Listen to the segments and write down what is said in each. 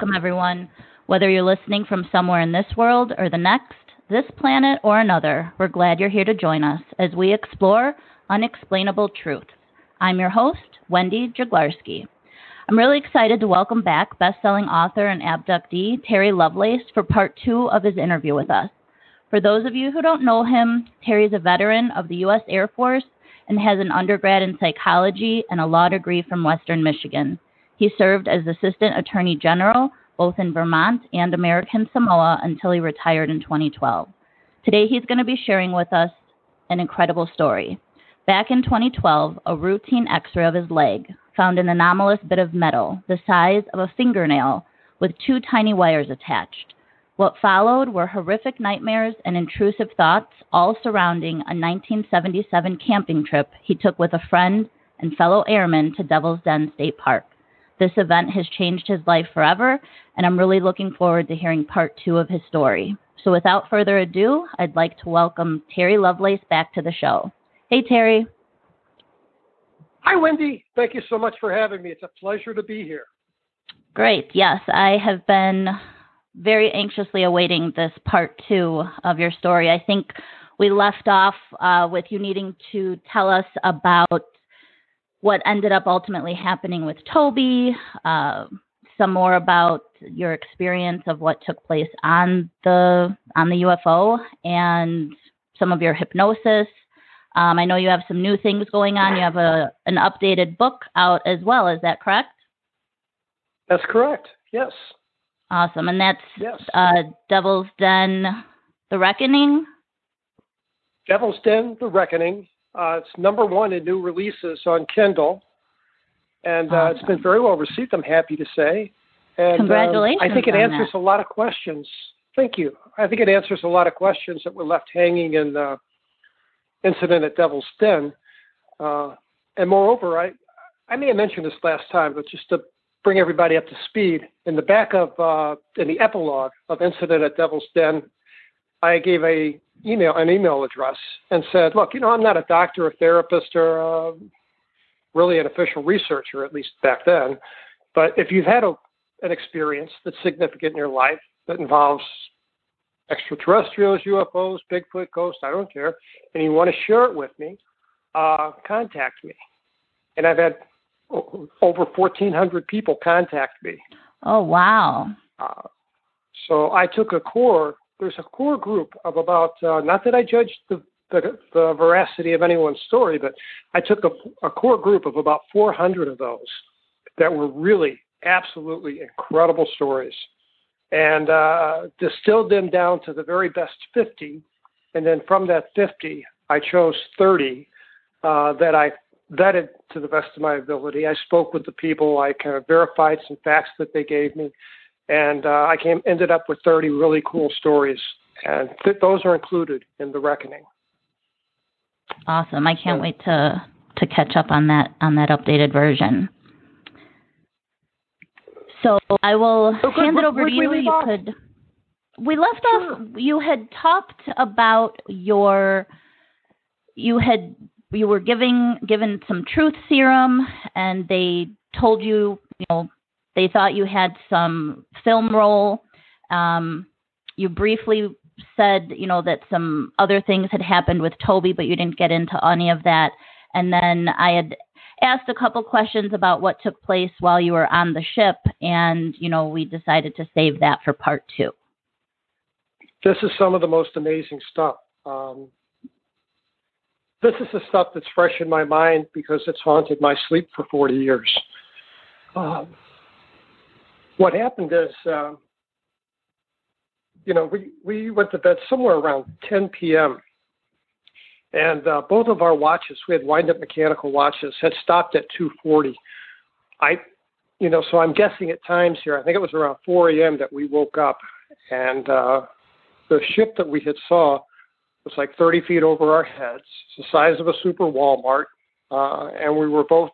Welcome, everyone. Whether you're listening from somewhere in this world or the next, this planet or another, we're glad you're here to join us as we explore unexplainable truths. I'm your host, Wendy Jaglarski. I'm really excited to welcome back best-selling author and abductee Terry Lovelace for part two of his interview with us. For those of you who don't know him, Terry is a veteran of the U.S. Air Force and has an undergrad in psychology and a law degree from Western Michigan. He served as Assistant Attorney General both in Vermont and American Samoa until he retired in 2012. Today, he's going to be sharing with us an incredible story. Back in 2012, a routine x ray of his leg found an anomalous bit of metal the size of a fingernail with two tiny wires attached. What followed were horrific nightmares and intrusive thoughts, all surrounding a 1977 camping trip he took with a friend and fellow airman to Devil's Den State Park. This event has changed his life forever, and I'm really looking forward to hearing part two of his story. So, without further ado, I'd like to welcome Terry Lovelace back to the show. Hey, Terry. Hi, Wendy. Thank you so much for having me. It's a pleasure to be here. Great. Yes, I have been very anxiously awaiting this part two of your story. I think we left off uh, with you needing to tell us about what ended up ultimately happening with Toby, uh, some more about your experience of what took place on the on the UFO, and some of your hypnosis. Um, I know you have some new things going on. You have a an updated book out as well. Is that correct? That's correct. Yes. Awesome, and that's yes. uh, Devil's Den: The Reckoning. Devil's Den: The Reckoning uh, it's number one in new releases on Kindle, and uh, awesome. it's been very well received. I'm happy to say. And, Congratulations! Um, I think it answers that. a lot of questions. Thank you. I think it answers a lot of questions that were left hanging in the incident at Devil's Den. Uh, and moreover, I I may have mentioned this last time, but just to bring everybody up to speed, in the back of uh, in the epilogue of Incident at Devil's Den, I gave a email an email address and said, look, you know, I'm not a doctor, a therapist, or uh, really an official researcher, at least back then. But if you've had a, an experience that's significant in your life that involves extraterrestrials, UFOs, Bigfoot, ghosts, I don't care, and you want to share it with me, uh, contact me. And I've had over 1,400 people contact me. Oh, wow. Uh, so I took a core there's a core group of about uh, not that I judge the, the, the veracity of anyone's story, but I took a, a core group of about 400 of those that were really absolutely incredible stories, and uh, distilled them down to the very best 50, and then from that 50, I chose 30 uh, that I vetted to the best of my ability. I spoke with the people. I kind of verified some facts that they gave me and uh, I came ended up with 30 really cool stories, and th- those are included in the reckoning. Awesome! I can't wait to to catch up on that on that updated version. So I will oh, hand it over to you. you off? could. We left sure. off. You had talked about your. You had you were giving given some truth serum, and they told you you know they thought you had some film roll. Um, you briefly said, you know, that some other things had happened with Toby, but you didn't get into any of that. And then I had asked a couple questions about what took place while you were on the ship, and you know, we decided to save that for part two. This is some of the most amazing stuff. Um, this is the stuff that's fresh in my mind because it's haunted my sleep for 40 years. Um, what happened is, uh, you know, we, we went to bed somewhere around 10 p.m. And uh, both of our watches, we had wind-up mechanical watches, had stopped at 2:40. I, you know, so I'm guessing at times here. I think it was around 4 a.m. that we woke up, and uh, the ship that we had saw was like 30 feet over our heads, It's the size of a super Walmart, uh, and we were both.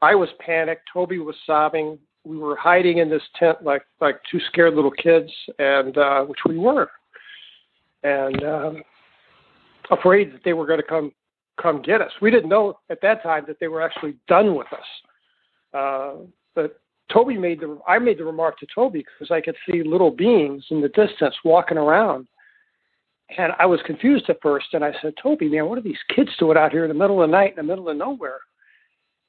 I was panicked. Toby was sobbing we were hiding in this tent like like two scared little kids, and uh, which we were, and um, afraid that they were going to come come get us. We didn't know at that time that they were actually done with us. Uh, but Toby made the I made the remark to Toby because I could see little beings in the distance walking around, and I was confused at first. And I said, Toby, man, what are these kids doing out here in the middle of the night in the middle of nowhere?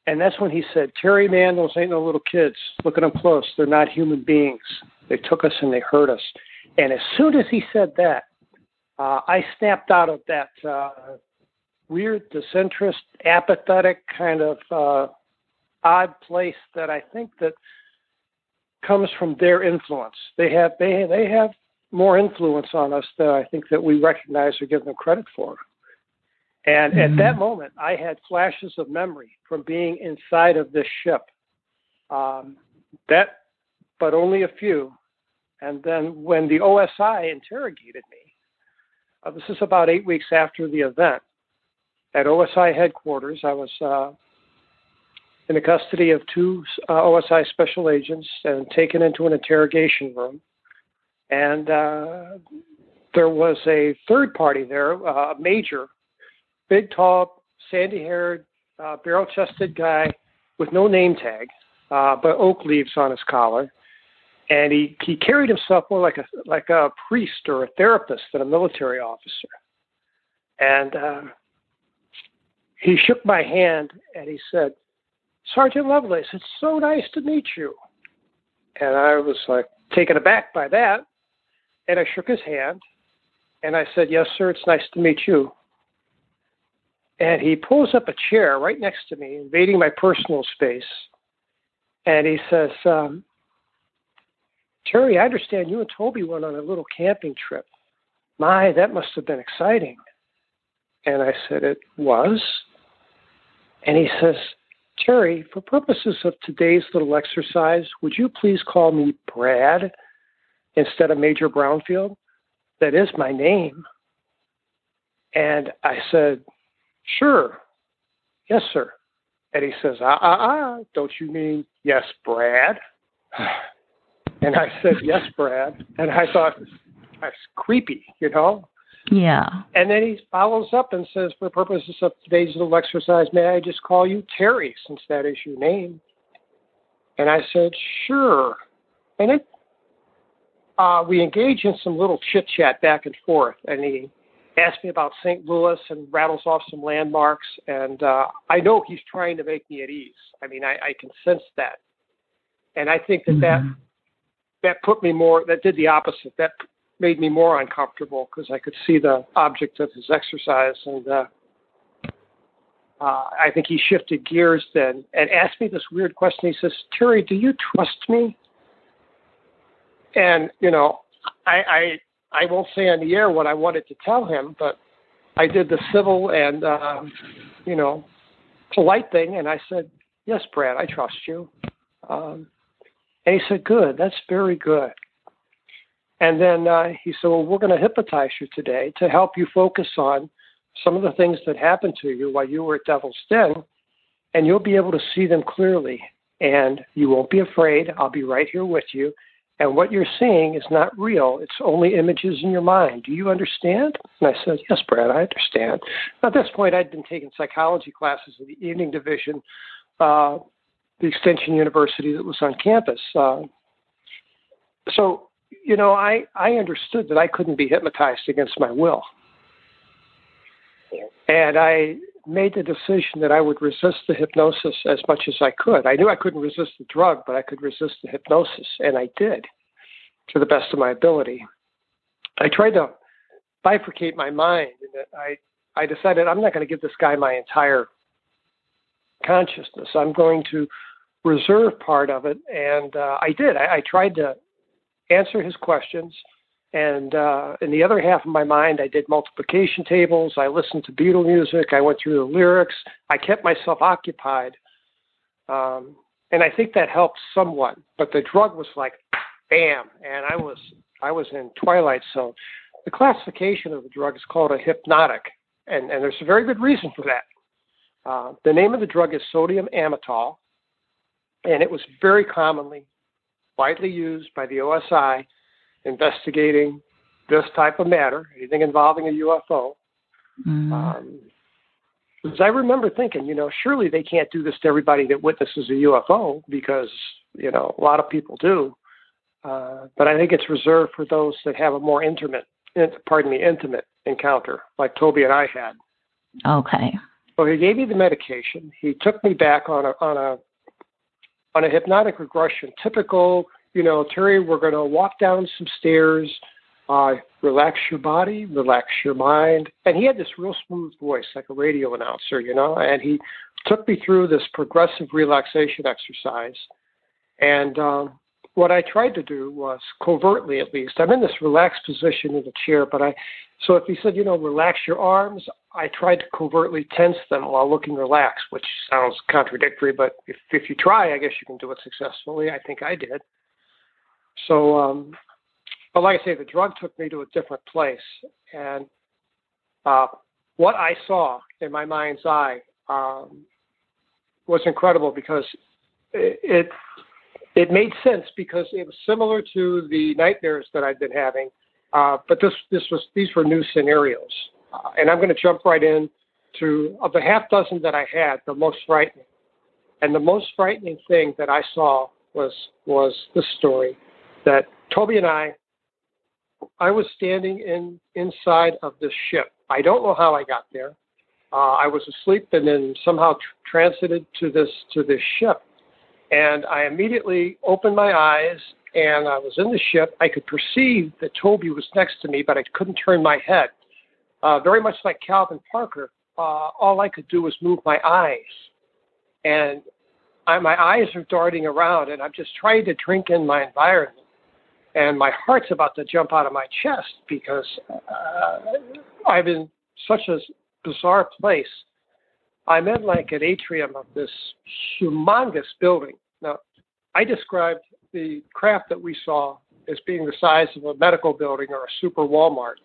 And that's when he said, Terry, man, those ain't no little kids. Look at them close. They're not human beings. They took us and they hurt us. And as soon as he said that, uh, I snapped out of that uh, weird, disinterest, apathetic kind of uh, odd place that I think that comes from their influence. They have they they have more influence on us than I think that we recognize or give them credit for. And mm-hmm. at that moment, I had flashes of memory from being inside of this ship. Um, that, but only a few. And then when the OSI interrogated me, uh, this is about eight weeks after the event. At OSI headquarters, I was uh, in the custody of two uh, OSI special agents and taken into an interrogation room. And uh, there was a third party there, uh, a major, big, tall, sandy haired, uh, barrel chested guy with no name tag, uh, but oak leaves on his collar and he he carried himself more like a like a priest or a therapist than a military officer. And uh, he shook my hand and he said, "Sergeant Lovelace, it's so nice to meet you." And I was like taken aback by that, and I shook his hand, and I said, "Yes, sir, it's nice to meet you." And he pulls up a chair right next to me, invading my personal space, and he says. Um, Terry, I understand you and Toby went on a little camping trip. My, that must have been exciting. And I said, It was. And he says, Terry, for purposes of today's little exercise, would you please call me Brad instead of Major Brownfield? That is my name. And I said, Sure. Yes, sir. And he says, Ah, ah, ah, don't you mean, yes, Brad? And I said, Yes, Brad. And I thought, That's creepy, you know? Yeah. And then he follows up and says, For purposes of today's little exercise, may I just call you Terry since that is your name? And I said, Sure. And it, uh, we engage in some little chit chat back and forth. And he asked me about St. Louis and rattles off some landmarks. And uh, I know he's trying to make me at ease. I mean, I, I can sense that. And I think that mm-hmm. that that put me more that did the opposite that made me more uncomfortable because i could see the object of his exercise and uh, uh, i think he shifted gears then and asked me this weird question he says terry do you trust me and you know i i i won't say on the air what i wanted to tell him but i did the civil and uh, you know polite thing and i said yes brad i trust you um, and he said, Good, that's very good. And then uh, he said, Well, we're going to hypnotize you today to help you focus on some of the things that happened to you while you were at Devil's Den, and you'll be able to see them clearly. And you won't be afraid. I'll be right here with you. And what you're seeing is not real. It's only images in your mind. Do you understand? And I said, Yes, Brad, I understand. At this point, I'd been taking psychology classes in the evening division uh, the Extension University that was on campus. Uh, so, you know, I, I understood that I couldn't be hypnotized against my will. And I made the decision that I would resist the hypnosis as much as I could. I knew I couldn't resist the drug, but I could resist the hypnosis, and I did to the best of my ability. I tried to bifurcate my mind, and I I decided I'm not going to give this guy my entire consciousness. I'm going to reserve part of it, and uh, I did. I, I, tried to answer his questions, and uh, in the other half of my mind, I did multiplication tables. I listened to Beatle music. I went through the lyrics. I kept myself occupied, um, and I think that helped somewhat. But the drug was like, bam, and I was I was in twilight zone. The classification of the drug is called a hypnotic, and, and there's a very good reason for that. Uh, the name of the drug is sodium amytal, and it was very commonly widely used by the OSI investigating this type of matter, anything involving a UFO. Mm-hmm. Um, because I remember thinking, you know, surely they can't do this to everybody that witnesses a UFO because you know a lot of people do. Uh, but I think it's reserved for those that have a more intimate, pardon me, intimate encounter, like Toby and I had. Okay. So he gave me the medication. He took me back on a on a on a hypnotic regression, typical. You know, Terry, we're going to walk down some stairs. Uh, relax your body, relax your mind. And he had this real smooth voice, like a radio announcer, you know. And he took me through this progressive relaxation exercise. And um, what I tried to do was covertly, at least, I'm in this relaxed position in the chair, but I, so if he said, you know, relax your arms, I tried to covertly tense them while looking relaxed, which sounds contradictory, but if, if you try, I guess you can do it successfully. I think I did. So, um, but like I say, the drug took me to a different place. And uh, what I saw in my mind's eye um, was incredible because it, it it made sense because it was similar to the nightmares that I'd been having, uh, but this this was these were new scenarios, uh, and I'm going to jump right in to of the half dozen that I had, the most frightening, and the most frightening thing that I saw was was this story that Toby and I. I was standing in inside of this ship. I don't know how I got there. Uh, I was asleep and then somehow tr- transited to this to this ship and I immediately opened my eyes and I was in the ship. I could perceive that Toby was next to me, but I couldn't turn my head. Uh, very much like Calvin Parker, uh, all I could do was move my eyes. And I, my eyes are darting around, and I'm just trying to drink in my environment. And my heart's about to jump out of my chest because uh, I'm in such a bizarre place. I'm in like an atrium of this humongous building. Now, I described the craft that we saw as being the size of a medical building or a super Walmart.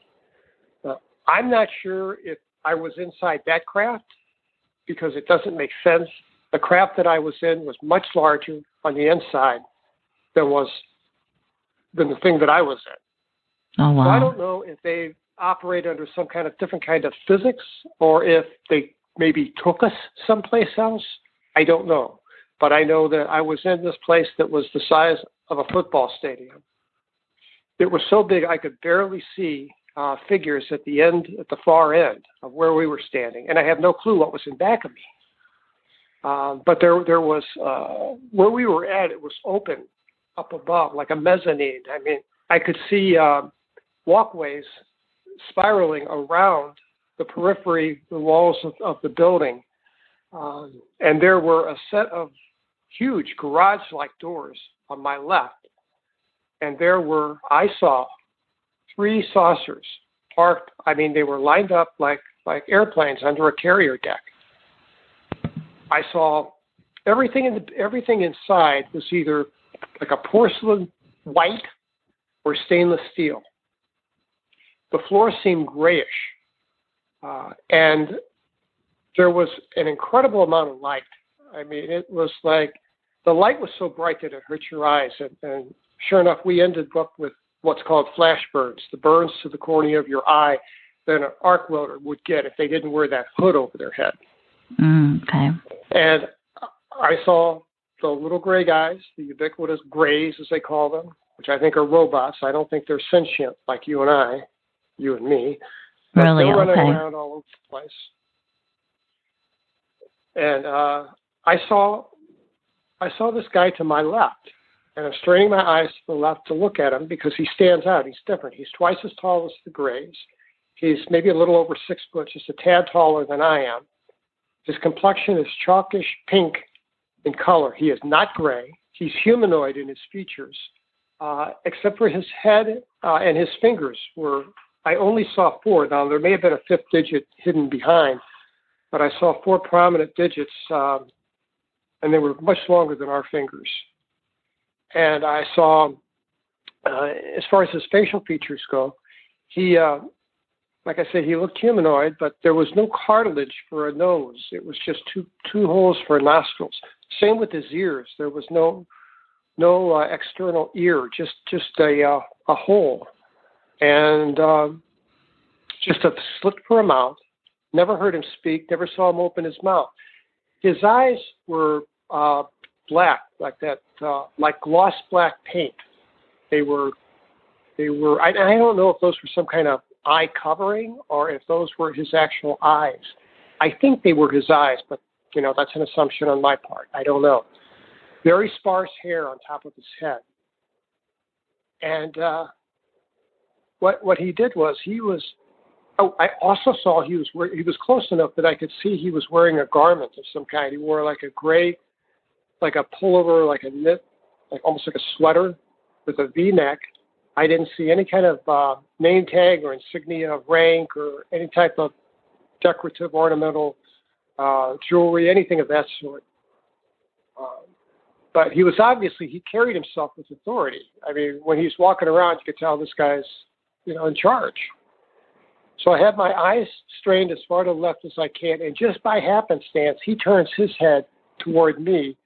I'm not sure if I was inside that craft because it doesn't make sense. The craft that I was in was much larger on the inside than was than the thing that I was in. Oh wow! So I don't know if they operate under some kind of different kind of physics or if they maybe took us someplace else. I don't know. But I know that I was in this place that was the size of a football stadium. It was so big I could barely see uh, figures at the end, at the far end of where we were standing, and I have no clue what was in back of me. Um, but there, there was uh, where we were at. It was open up above, like a mezzanine. I mean, I could see uh, walkways spiraling around the periphery, the walls of, of the building. Um, and there were a set of huge garage like doors on my left. And there were, I saw three saucers parked. I mean, they were lined up like, like airplanes under a carrier deck. I saw everything in the, everything inside was either like a porcelain white or stainless steel. The floor seemed grayish uh, and there was an incredible amount of light. I mean, it was like the light was so bright that it hurt your eyes. And, and sure enough, we ended up with what's called flash burns, the burns to the cornea of your eye that an arc welder would get if they didn't wear that hood over their head. Mm, okay. And I saw the little gray guys, the ubiquitous grays, as they call them, which I think are robots. I don't think they're sentient like you and I, you and me. Really? They're running okay. around all over the place. And uh, I saw, I saw this guy to my left, and I'm straining my eyes to the left to look at him because he stands out. He's different. He's twice as tall as the Grays. He's maybe a little over six foot, just a tad taller than I am. His complexion is chalkish pink in color. He is not gray. He's humanoid in his features, uh, except for his head uh, and his fingers were I only saw four. Now, there may have been a fifth digit hidden behind, but I saw four prominent digits, um, and they were much longer than our fingers. And I saw, uh, as far as his facial features go, he, uh, like I said, he looked humanoid, but there was no cartilage for a nose. It was just two two holes for nostrils. Same with his ears. There was no no uh, external ear, just just a uh, a hole and um, just a slit for a mouth. Never heard him speak. Never saw him open his mouth. His eyes were uh, black, like that, uh, like gloss black paint. They were, they were. I, I don't know if those were some kind of eye covering or if those were his actual eyes. I think they were his eyes, but you know that's an assumption on my part. I don't know. Very sparse hair on top of his head, and uh, what what he did was he was. Oh, I also saw he was he was close enough that I could see he was wearing a garment of some kind. He wore like a gray, like a pullover, like a knit, like almost like a sweater with a V-neck. I didn't see any kind of uh, name tag or insignia of rank or any type of decorative ornamental uh, jewelry, anything of that sort. Um, but he was obviously he carried himself with authority. I mean, when he's walking around, you could tell this guy's you know in charge. So I had my eyes strained as far to the left as I can, and just by happenstance, he turns his head toward me,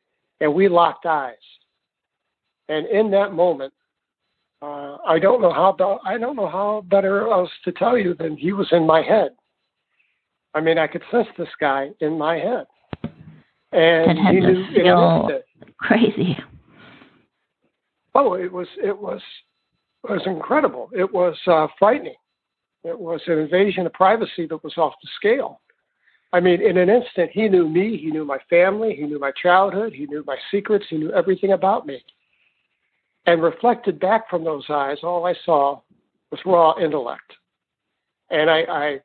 and we locked eyes. And in that moment, uh, I don't know how be- I don't know how better else to tell you than he was in my head. I mean, I could sense this guy in my head, and he knew in an feel instant. crazy. Oh, it was it was it was incredible. It was uh, frightening. It was an invasion of privacy that was off the scale. I mean, in an instant, he knew me. He knew my family. He knew my childhood. He knew my secrets. He knew everything about me. And reflected back from those eyes, all I saw was raw intellect. And I, I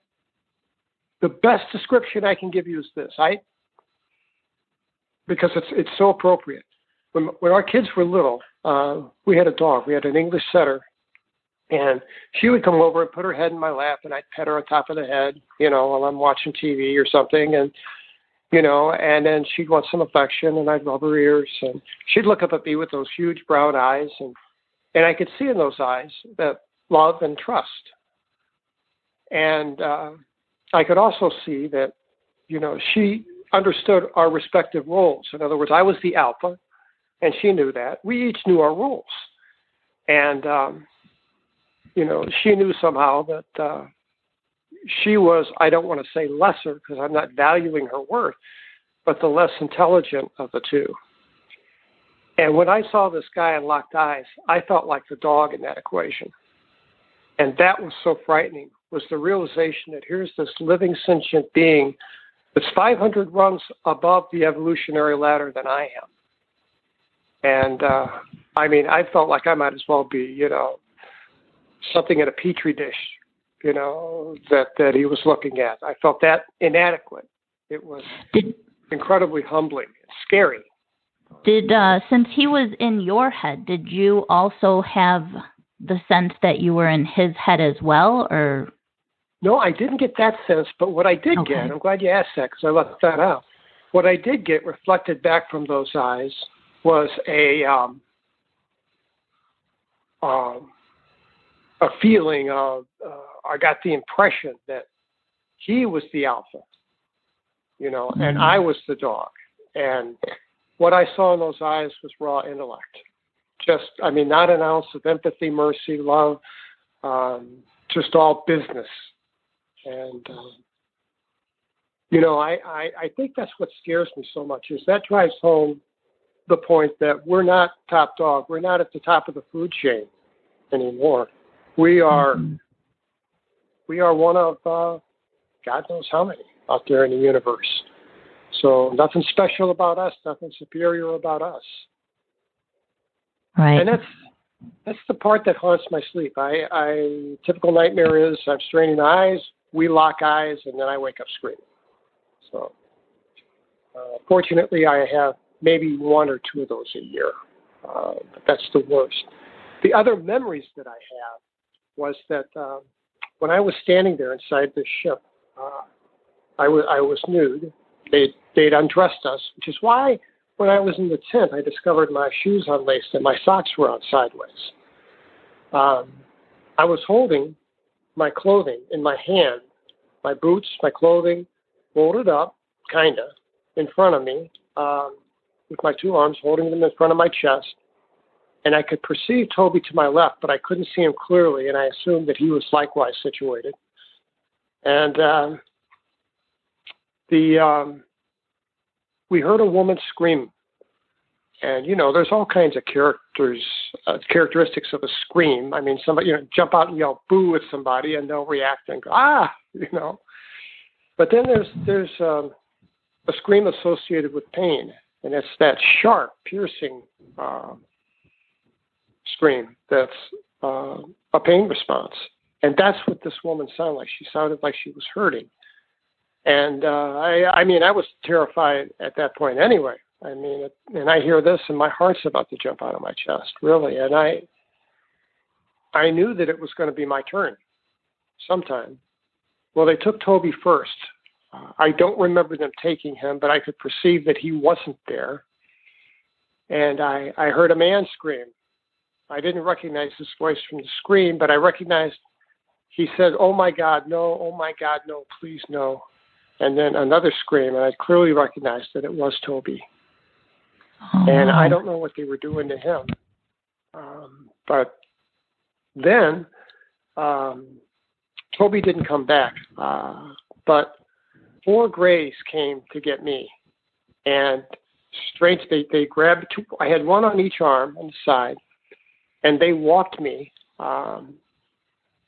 the best description I can give you is this. I because it's it's so appropriate. When when our kids were little, uh, we had a dog. We had an English setter, and she would come over and put her head in my lap, and I'd pet her on top of the head, you know, while I'm watching TV or something, and you know, and then she'd want some affection, and I'd rub her ears, and she'd look up at me with those huge brown eyes, and and I could see in those eyes that love and trust, and uh, I could also see that, you know, she understood our respective roles. In other words, I was the alpha, and she knew that. We each knew our roles, and um, you know, she knew somehow that uh, she was. I don't want to say lesser because I'm not valuing her worth, but the less intelligent of the two. And when I saw this guy in locked eyes, I felt like the dog in that equation. And that was so frightening was the realization that here's this living sentient being that's 500 rungs above the evolutionary ladder than I am. And uh, I mean, I felt like I might as well be, you know, something in a petri dish, you know, that that he was looking at. I felt that inadequate. It was Did incredibly humbling, scary. did uh, since he was in your head, did you also have the sense that you were in his head as well, or No, I didn't get that sense, but what I did Okay. get, I'm glad you asked that because I left that out. What I did get reflected back from those eyes was a um, um, a feeling of uh, I got the impression that he was the alpha, you know, and Mhm. I was the dog. And what I saw in those eyes was raw intellect. Just, I mean, not an ounce of empathy, mercy, love, um, just all business. And um, you know, I, I I think that's what scares me so much is that drives home the point that we're not top dog. We're not at the top of the food chain anymore. We are Mhm. we are one of uh, God knows how many out there in the universe. So nothing special about us, nothing superior about us. right? And that's that's the part that haunts my sleep. I, I typical nightmare is I'm straining eyes, we lock eyes, and then I wake up screaming. So uh, fortunately, I have maybe one or two of those a year, uh, but that's the worst. The other memories that I have was that um, when I was standing there inside the ship, uh, I was I was nude. They they'd undressed us, which is why when I was in the tent, I discovered my shoes unlaced and my socks were on sideways. Um, I was holding my clothing in my hand, my boots, my clothing, folded up, kinda, in front of me, um, with my two arms holding them in front of my chest. And I could perceive Toby to my left, but I couldn't see him clearly, and I assumed that he was likewise situated. And um, the um, we heard a woman scream And you know, there's all kinds of characters, uh, characteristics of a scream. I mean, somebody you know jump out and yell "boo" at somebody, and they'll react and go "ah," you know. But then there's there's um, a scream associated with pain, and it's that sharp, piercing uh, scream that's uh, a pain response. And that's what this woman sounded like. She sounded like she was hurting. And uh, I, I mean, I was terrified at that point anyway. I mean, and I hear this, and my heart's about to jump out of my chest, really. And I, I knew that it was going to be my turn, sometime. Well, they took Toby first. Uh, I don't remember them taking him, but I could perceive that he wasn't there. And I, I heard a man scream. I didn't recognize his voice from the scream, but I recognized he said, Oh my God, no, oh my God, no, please no. And then another scream, and I clearly recognized that it was Toby. Oh, and I don't know what they were doing to him. Um, but then um, Toby didn't come back. Uh, but four Greys came to get me. And strange, they, they grabbed two, I had one on each arm on the side, and they walked me um,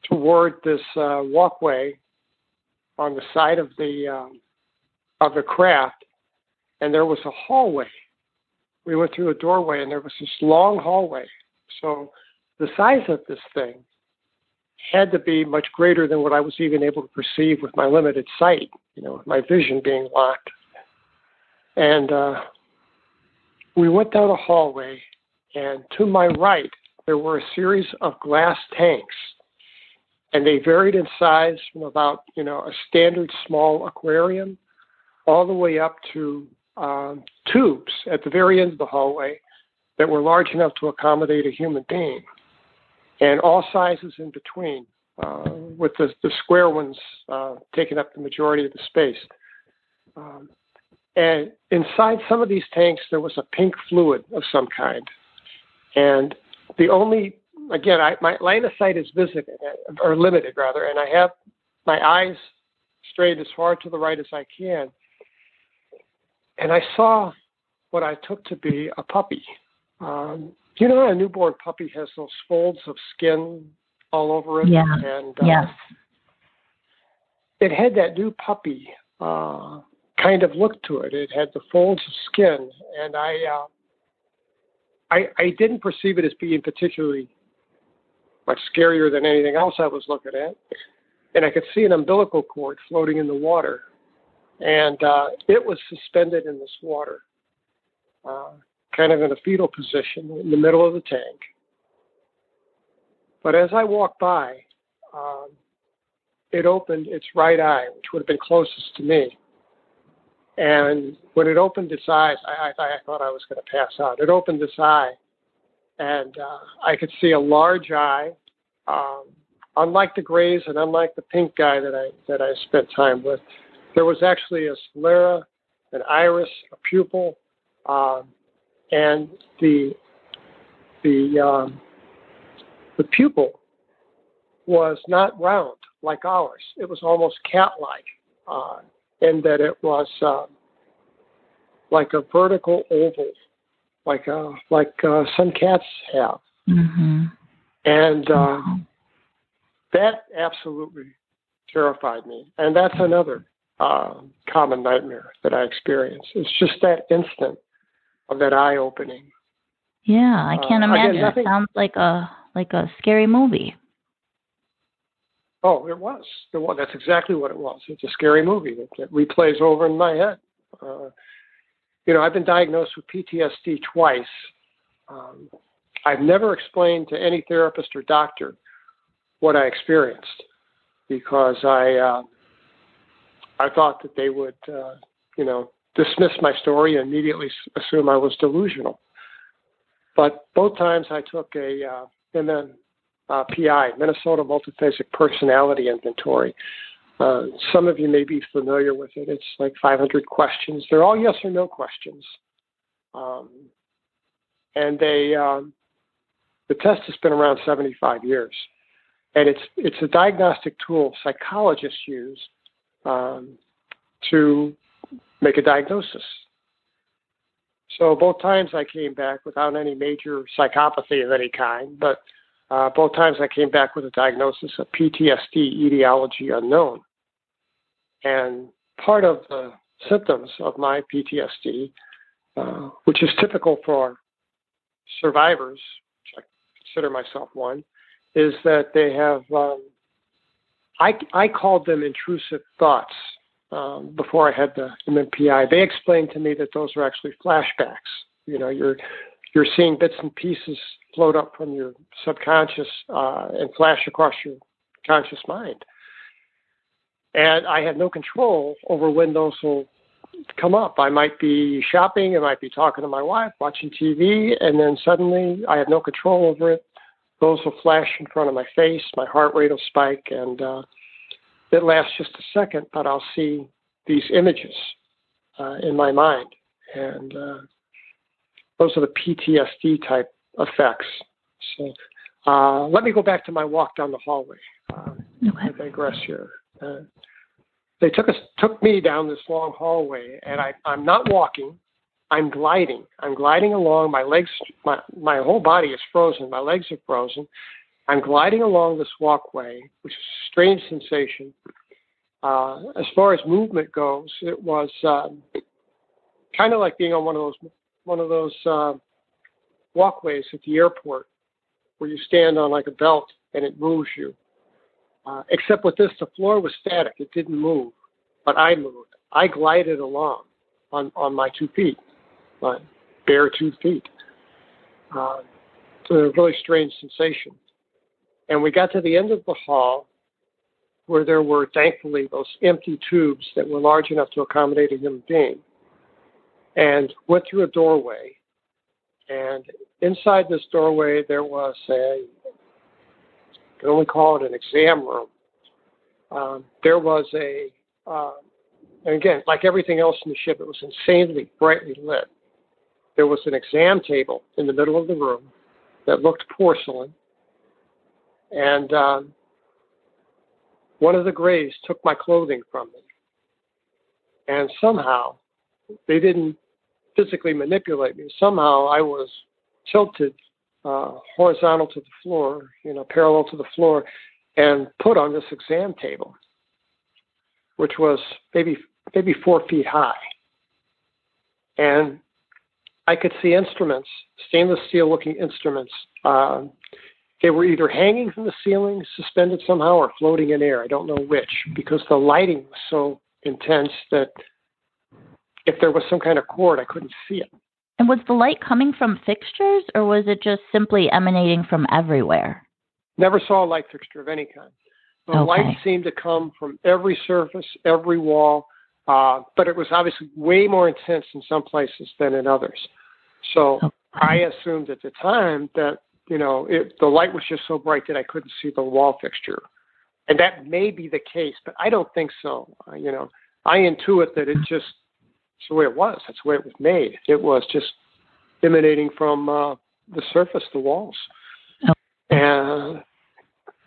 toward this uh, walkway on the side of the um, of the craft, and there was a hallway. We went through a doorway, and there was this long hallway. So the size of this thing had to be much greater than what I was even able to perceive with my limited sight, you know, with my vision being locked. And uh, we went down a hallway, and to my right, there were a series of glass tanks and they varied in size from about you know a standard small aquarium all the way up to um, tubes at the very end of the hallway that were large enough to accommodate a human being, and all sizes in between, uh, with the, the square ones uh, taking up the majority of the space. Um, and inside some of these tanks, there was a pink fluid of some kind. And the only again, I, my line of sight is visited or limited rather, and I have my eyes straight as far to the right as I can. And I saw what I took to be a puppy. Um, you know, a newborn puppy has those folds of skin all over it. Yeah. And uh, yes. It had that new puppy uh, kind of look to it. It had the folds of skin, and I, uh, I, I didn't perceive it as being particularly much scarier than anything else I was looking at. And I could see an umbilical cord floating in the water. And uh, it was suspended in this water, uh, kind of in a fetal position in the middle of the tank. But as I walked by, um, it opened its right eye, which would have been closest to me. And when it opened its eyes, I, I, I thought I was going to pass out. It opened its eye, and uh, I could see a large eye. Um, unlike the grays and unlike the pink guy that I that I spent time with, there was actually a sclera, an iris, a pupil, um, and the the um, the pupil was not round like ours. It was almost cat-like uh, in that it was uh, like a vertical oval like uh, like uh, some cats have. Mm-hmm. And uh, that absolutely terrified me. And that's another uh, common nightmare that I experience. It's just that instant of that eye opening. Yeah, I can't uh, imagine. Again, nothing, it sounds like a like a scary movie. Oh, it was. It was. That's exactly what it was. It's a scary movie that, that replays over in my head. Uh, you know, I've been diagnosed with PTSD twice. Um, I've never explained to any therapist or doctor what I experienced because I uh, I thought that they would, uh, you know, dismiss my story and immediately assume I was delusional. But both times I took a uh, then uh, PI, Minnesota Multiphasic Personality Inventory, uh, some of you may be familiar with it. It's like 500 questions. They're all yes or no questions. Um, and they, um, the test has been around 75 years. And it's, it's a diagnostic tool psychologists use um, to make a diagnosis. So both times I came back without any major psychopathy of any kind, but uh, both times I came back with a diagnosis of PTSD, etiology unknown. And part of the symptoms of my PTSD, uh, which is typical for survivors, which I consider myself one, is that they have, um, I, I called them intrusive thoughts um, before I had the MMPI. They explained to me that those are actually flashbacks. You know, you're you're seeing bits and pieces float up from your subconscious uh, and flash across your conscious mind. And I have no control over when those will come up. I might be shopping, I might be talking to my wife, watching TV, and then suddenly I have no control over it. Those will flash in front of my face, my heart rate will spike, and uh, it lasts just a second, but I'll see these images uh, in my mind. And uh, those are the PTSD type effects. So uh, let me go back to my walk down the hallway. Uh, okay. I digress here. Uh, they took us took me down this long hallway, and I, I'm not walking. I'm gliding. I'm gliding along. My legs, my my whole body is frozen. My legs are frozen. I'm gliding along this walkway, which is a strange sensation. Uh, as far as movement goes, it was um, kind of like being on one of those one of those uh, walkways at the airport where you stand on like a belt and it moves you. Uh, except with this, the floor was static; it didn't move, but I moved. I glided along on on my two feet, my bare two feet. Uh, it's a really strange sensation. And we got to the end of the hall where there were, thankfully, those empty tubes that were large enough to accommodate a human being, and went through a doorway. And inside this doorway, there was a, I can only call it an exam room. Um, there was a, uh, and again, like everything else in the ship, it was insanely brightly lit. There was an exam table in the middle of the room that looked porcelain and um, one of the Greys took my clothing from me. And somehow, they didn't physically manipulate me. Somehow I was tilted uh, horizontal to the floor, you know, parallel to the floor, and put on this exam table, which was maybe maybe four feet high. And I could see instruments, stainless steel looking instruments, uh, they were either hanging from the ceiling, suspended somehow, or floating in air. I don't know which, because the lighting was so intense that if there was some kind of cord, I couldn't see it. And was the light coming from fixtures, or was it just simply emanating from everywhere? Never saw a light fixture of any kind. The okay. light seemed to come from every surface, every wall, uh, but it was obviously way more intense in some places than in others. So okay. I assumed at the time that you know, it, the light was just so bright that I couldn't see the wall fixture. And that may be the case, but I don't think so. Uh, you know, I intuit that it just, it's the way it was. That's the way it was made. It was just emanating from uh, the surface, the walls. Oh. And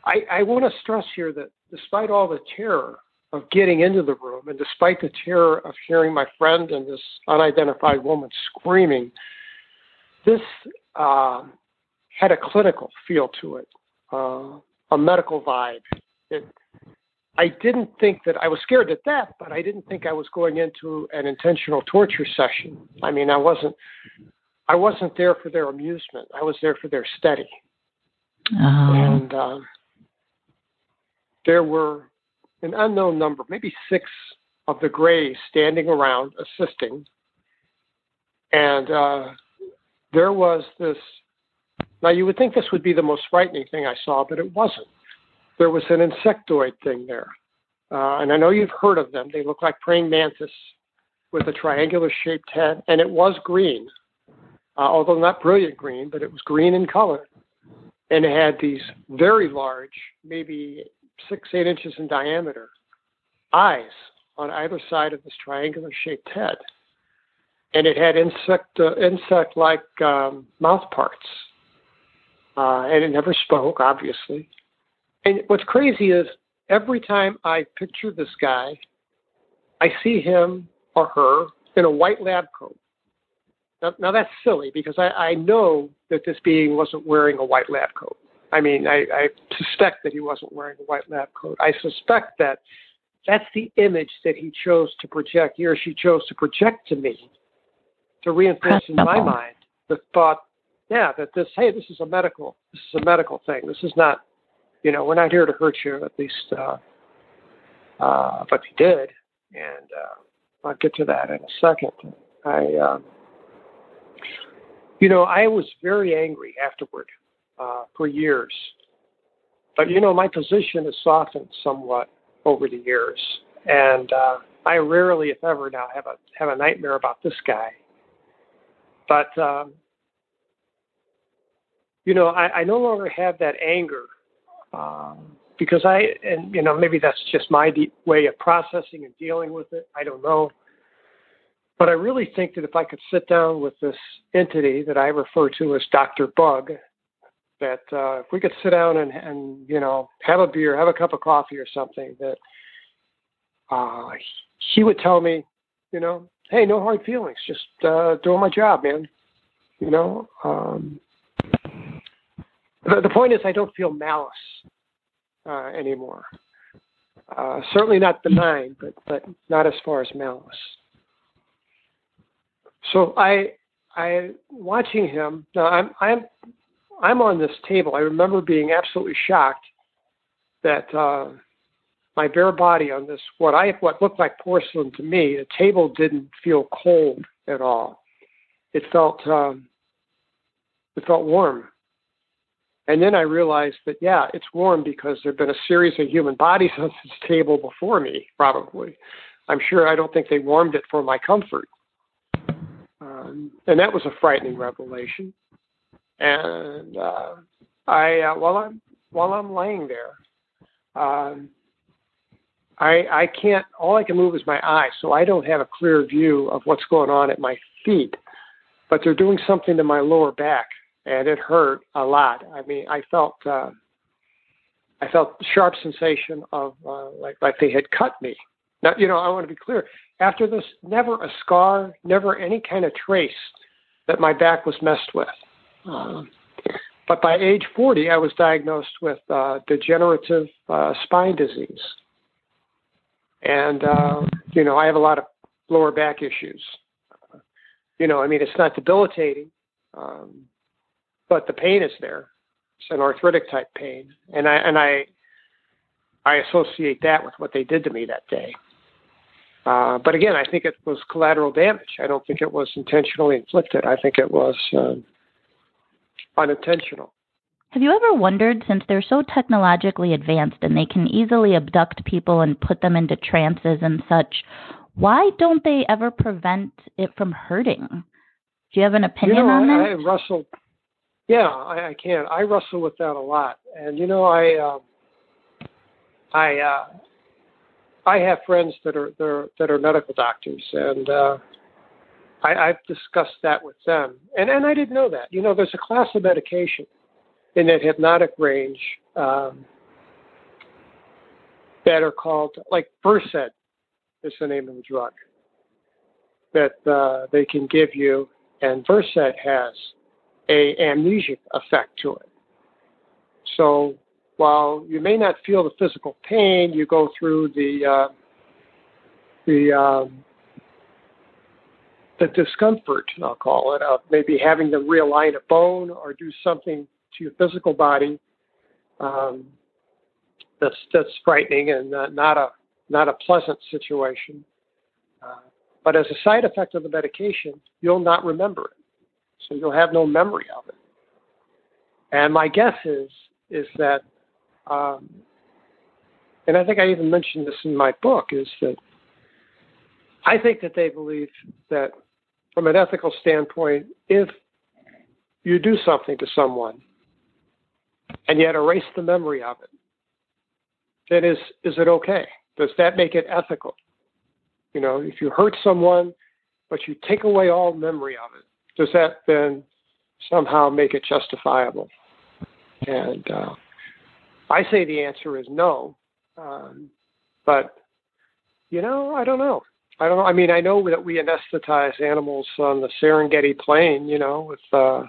I, I want to stress here that despite all the terror of getting into the room and despite the terror of hearing my friend and this unidentified woman screaming, this uh, had a clinical feel to it, uh, a medical vibe. It, I didn't think that I was scared to death, but I didn't think I was going into an intentional torture session. I mean, I wasn't. I wasn't there for their amusement. I was there for their study. Oh. And uh, there were an unknown number, maybe six of the Greys standing around assisting. And uh, there was this now, you would think this would be the most frightening thing I saw, but it wasn't. There was an insectoid thing there. Uh, and I know you've heard of them. They look like praying mantis with a triangular shaped head, and it was green, uh, although not brilliant green, but it was green in color. And it had these very large, maybe six, eight inches in diameter, eyes on either side of this triangular shaped head. And it had insect, uh, insect like um, mouth parts uh, and it never spoke, obviously. And what's crazy is every time I picture this guy, I see him or her in a white lab coat. Now, now that's silly because I, I know that this being wasn't wearing a white lab coat. I mean, I, I suspect that he wasn't wearing a white lab coat. I suspect that that's the image that he chose to project, he or she chose to project to me to reinforce in my mind the thought, yeah, that this, hey, this is a medical, this is a medical thing. This is not, you know, we're not here to hurt you. At least, uh, uh, but he did, and uh, I'll get to that in a second. I, um, you know, I was very angry afterward uh, for years, but you know, my position has softened somewhat over the years, and uh, I rarely, if ever, now have a have a nightmare about this guy. But um, you know, I, I no longer have that anger um, because I, and you know, maybe that's just my de- way of processing and dealing with it. I don't know. But I really think that if I could sit down with this entity that I refer to as Dr. Bug, that uh, if we could sit down and, and, you know, have a beer, have a cup of coffee or something, that uh, he would tell me, you know, hey, no hard feelings, just uh, doing my job, man. You know, um, the, the point is, I don't feel malice uh, anymore. Uh, certainly not benign, but but not as far as malice. So I I watching him now. I'm I'm I'm on this table. I remember being absolutely shocked that uh, my bare body on this what I what looked like porcelain to me. The table didn't feel cold at all. It felt um, it felt warm. And then I realized that, yeah, it's warm because there have been a series of human bodies on this table before me, probably. I'm sure I don't think they warmed it for my comfort. Um, and that was a frightening revelation. And uh, I, uh, while I'm while I'm laying there, um, I I can't. All I can move is my eyes, so I don't have a clear view of what's going on at my feet. But they're doing something to my lower back, and it hurt a lot. I mean, I felt uh, I felt sharp sensation of uh, like like they had cut me. Now, you know, I want to be clear. After this, never a scar, never any kind of trace that my back was messed with. Uh, but by age 40, I was diagnosed with uh, degenerative uh, spine disease. And, uh, you know, I have a lot of lower back issues. You know, I mean, it's not debilitating, um, but the pain is there. It's an arthritic type pain, and I and I I associate that with what they did to me that day. Uh, but again, I think it was collateral damage. I don't think it was intentionally inflicted. I think it was uh, unintentional. Have you ever wondered, since they're so technologically advanced and they can easily abduct people and put them into trances and such, why don't they ever prevent it from hurting? Do you have an opinion you know, on that? I wrestle yeah, I, I can. I wrestle with that a lot, and you know, I uh, I uh, I have friends that are that are, that are medical doctors, and uh, I, I've discussed that with them, and and I didn't know that. You know, there's a class of medication in that hypnotic range um, that are called like Versed is the name of the drug that uh, they can give you, and Versed has a amnesic effect to it. So while you may not feel the physical pain, you go through the uh, the um, the discomfort, I'll call it, of maybe having to realign a bone or do something to your physical body. Um, that's that's frightening and not, a not a pleasant situation. Uh, but as a side effect of the medication, you'll not remember it so you'll have no memory of it. And my guess is is that, um, and I think I even mentioned this in my book, is that I think that they believe that from an ethical standpoint, if you do something to someone and yet erase the memory of it, then is is it okay? Does that make it ethical? You know, if you hurt someone, but you take away all memory of it, does that then somehow make it justifiable? And uh, I say the answer is no. Um, but, you know, I don't know. I don't know. I mean, I know that we anesthetize animals on the Serengeti plain, you know, with uh,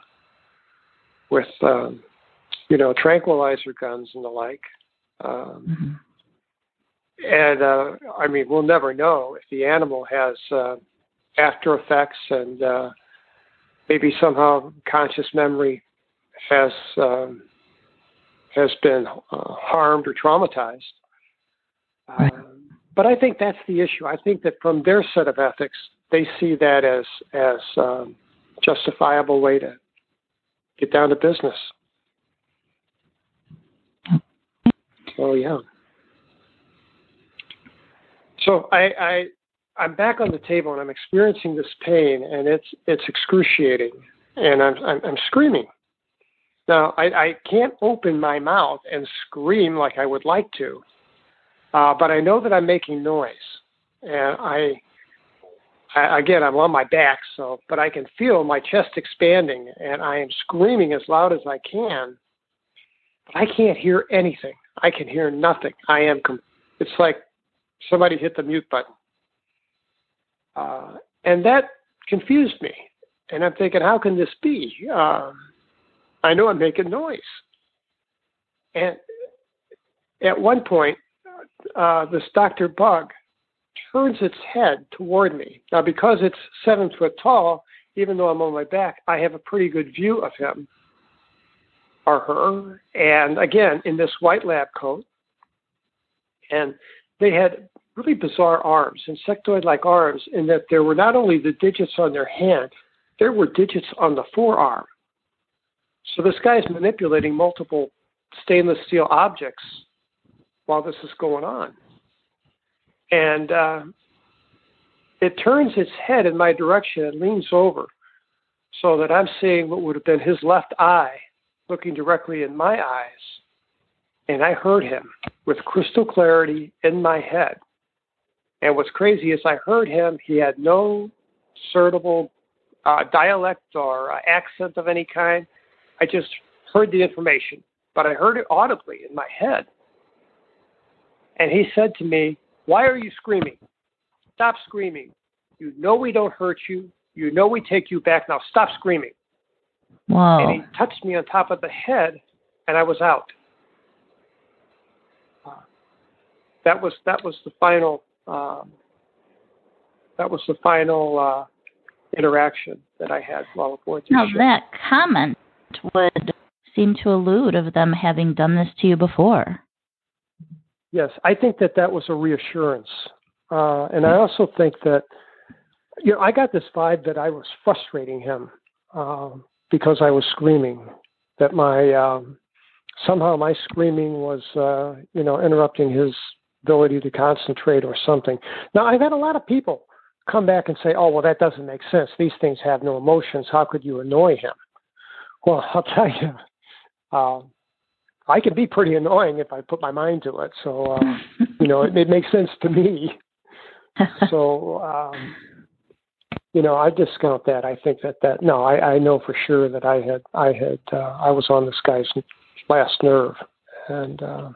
with um, you know tranquilizer guns and the like. Um, mm-hmm. And uh, I mean, we'll never know if the animal has uh, after effects and uh, maybe somehow conscious memory has um, has been uh, harmed or traumatized. Right. Um, but I think that's the issue. I think that from their set of ethics, they see that as as um, justifiable way to get down to business. So yeah. So I, I I'm back on the table and I'm experiencing this pain and it's it's excruciating and I'm I'm, I'm screaming. Now I, I can't open my mouth and scream like I would like to, uh, but I know that I'm making noise, and I, I again I'm on my back, so but I can feel my chest expanding, and I am screaming as loud as I can. But I can't hear anything. I can hear nothing. I am. Com- it's like somebody hit the mute button, uh, and that confused me. And I'm thinking, how can this be? Um, I know I'm making noise. And at one point, uh, this Dr. Bug turns its head toward me. Now, because it's seven foot tall, even though I'm on my back, I have a pretty good view of him or her. And again, in this white lab coat. And they had really bizarre arms, insectoid like arms, in that there were not only the digits on their hand, there were digits on the forearm. So this guy is manipulating multiple stainless steel objects while this is going on. And uh, it turns its head in my direction and leans over so that I'm seeing what would have been his left eye looking directly in my eyes. And I heard him with crystal clarity in my head. And what's crazy is I heard him, he had no discernible uh, dialect or uh, accent of any kind. I just heard the information, but I heard it audibly in my head. And he said to me, Why are you screaming? Stop screaming. You know we don't hurt you. You know we take you back. Now stop screaming. Wow. And he touched me on top of the head, and I was out. Uh, that was that was the final. Um, that was the final uh, interaction that I had while aboard now that comment would seem to allude of them having done this to you before. Yes, I think that that was a reassurance, uh, and I also think that you know I got this vibe that I was frustrating him uh, because I was screaming. That my um, somehow my screaming was uh, you know interrupting his ability to concentrate or something. Now I've had a lot of people come back and say, "Oh, well, that doesn't make sense. These things have no emotions. How could you annoy him?" Well, I'll tell you. Uh, I can be pretty annoying if I put my mind to it. So, uh, you know, it, it makes sense to me. so, um, you know, I discount that. I think that that no, I, I know for sure that I had I had uh, I was on this guy's last nerve, and uh,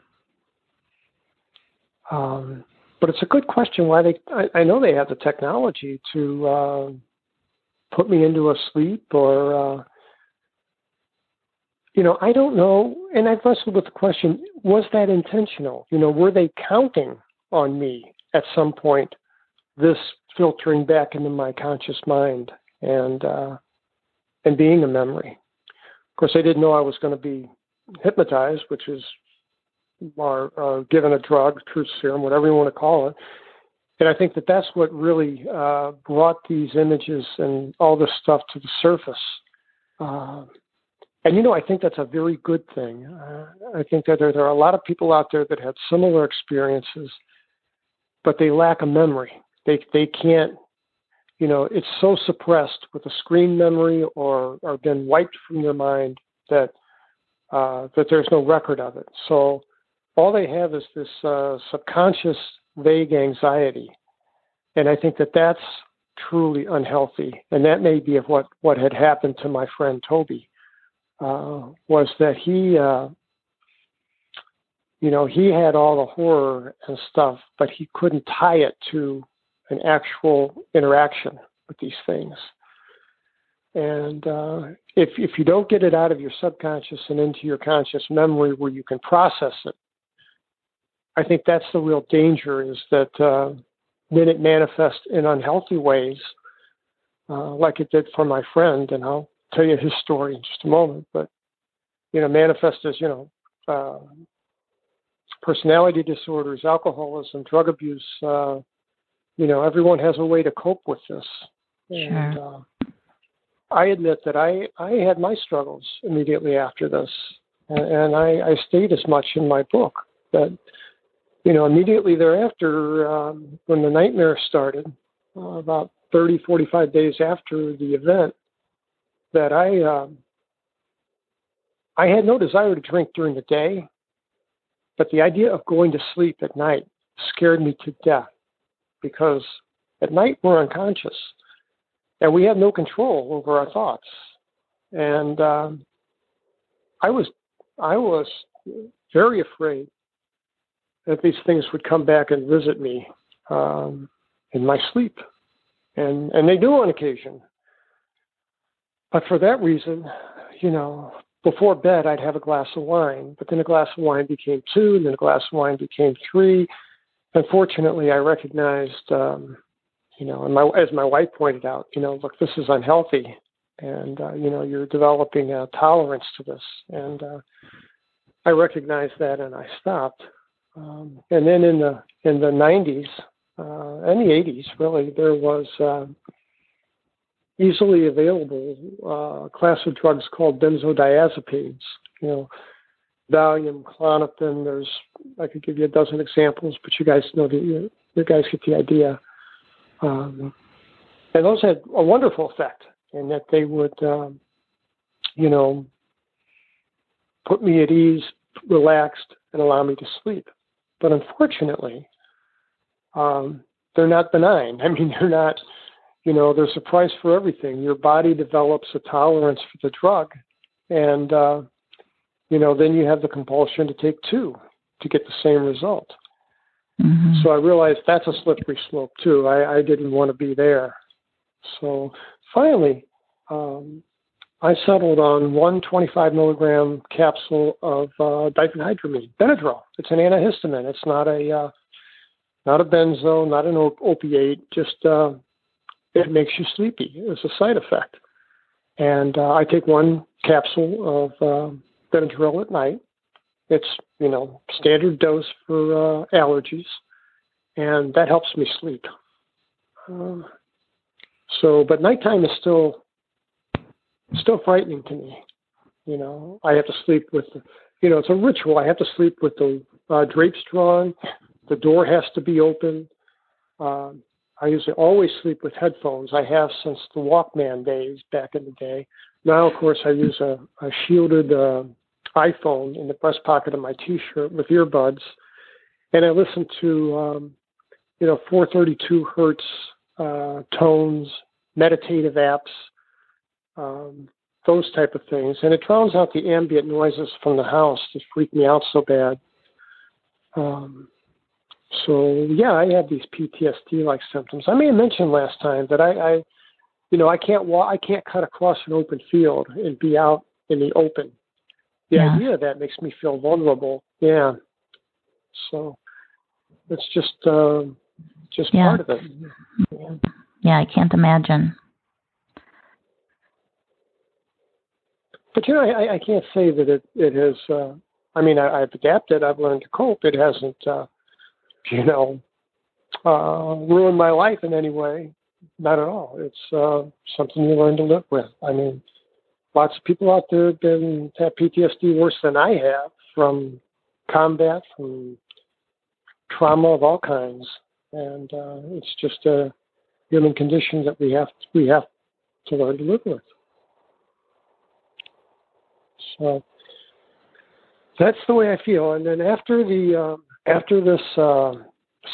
um, but it's a good question why they. I, I know they have the technology to uh, put me into a sleep or. Uh, you know, I don't know, and I've wrestled with the question: Was that intentional? You know, were they counting on me at some point? This filtering back into my conscious mind and uh, and being a memory. Of course, I didn't know I was going to be hypnotized, which is or, or given a drug, truth serum, whatever you want to call it. And I think that that's what really uh, brought these images and all this stuff to the surface. Uh, and you know, I think that's a very good thing. Uh, I think that there, there are a lot of people out there that had similar experiences, but they lack a memory. They they can't, you know, it's so suppressed with a screen memory or or been wiped from their mind that uh, that there's no record of it. So all they have is this uh, subconscious vague anxiety, and I think that that's truly unhealthy. And that may be of what what had happened to my friend Toby uh, was that he, uh, you know, he had all the horror and stuff, but he couldn't tie it to an actual interaction with these things. And uh, if if you don't get it out of your subconscious and into your conscious memory where you can process it, I think that's the real danger. Is that uh, then it manifests in unhealthy ways, uh, like it did for my friend, and I'll tell you his story in just a moment. But you know, manifest as you know, uh, personality disorders, alcoholism, drug abuse. Uh, you know, everyone has a way to cope with this. Sure. And, uh, I admit that I, I had my struggles immediately after this, and, and I, I state as much in my book that, you know, immediately thereafter, um, when the nightmare started, uh, about 30, 45 days after the event, that I, um, I had no desire to drink during the day, but the idea of going to sleep at night scared me to death because at night we're unconscious and we have no control over our thoughts. And um, I was I was very afraid that these things would come back and visit me um, in my sleep, and and they do on occasion. But for that reason, you know, before bed I'd have a glass of wine, but then a glass of wine became two, and then a glass of wine became three. Unfortunately, I recognized um, you know, and my as my wife pointed out, you know, look, this is unhealthy, and uh, you know, you're developing a tolerance to this, and uh, I recognized that, and I stopped. Um, and then in the in the 90s uh, and the 80s, really, there was uh, easily available uh, class of drugs called benzodiazepines. You know, Valium, Klonopin. There's I could give you a dozen examples, but you guys know the you, you guys get the idea. Um, and those had a wonderful effect in that they would, um, you know, put me at ease, relaxed, and allow me to sleep. But unfortunately, um, they're not benign. I mean, they're not, you know, there's a price for everything. Your body develops a tolerance for the drug, and, uh, you know, then you have the compulsion to take two to get the same result. Mm-hmm. So I realized that's a slippery slope too. I, I didn't want to be there. So finally, um, I settled on one 25 milligram capsule of uh, diphenhydramine, Benadryl. It's an antihistamine. It's not a uh, not a benzo, not an op- opiate. Just uh, it makes you sleepy. It's a side effect. And uh, I take one capsule of uh, Benadryl at night, it's you know standard dose for uh, allergies, and that helps me sleep. Um, so, but nighttime is still still frightening to me. You know, I have to sleep with, the, you know, it's a ritual. I have to sleep with the uh, drapes drawn. The door has to be open. Um, I usually always sleep with headphones. I have since the Walkman days back in the day. Now, of course, I use a, a shielded uh, iPhone in the breast pocket of my T-shirt with earbuds, and I listen to um, you know 432 hertz uh, tones, meditative apps, um, those type of things, and it drowns out the ambient noises from the house that freak me out so bad. Um, so yeah, I have these PTSD-like symptoms. I may have mentioned last time that I, I you know, I can't walk, I can't cut across an open field and be out in the open the yeah. idea of that makes me feel vulnerable. Yeah. So it's just uh, just yeah. part of it. Yeah. yeah, I can't imagine. But you know, I, I can't say that it it has. Uh, I mean, I, I've adapted. I've learned to cope. It hasn't, uh, you know, uh, ruined my life in any way. Not at all. It's uh, something you learn to live with. I mean, lots of people out there have been have PTSD worse than I have from combat, from trauma of all kinds, and uh, it's just a human condition that we have to, we have to learn to live with. So that's the way I feel. And then after the uh, after this uh,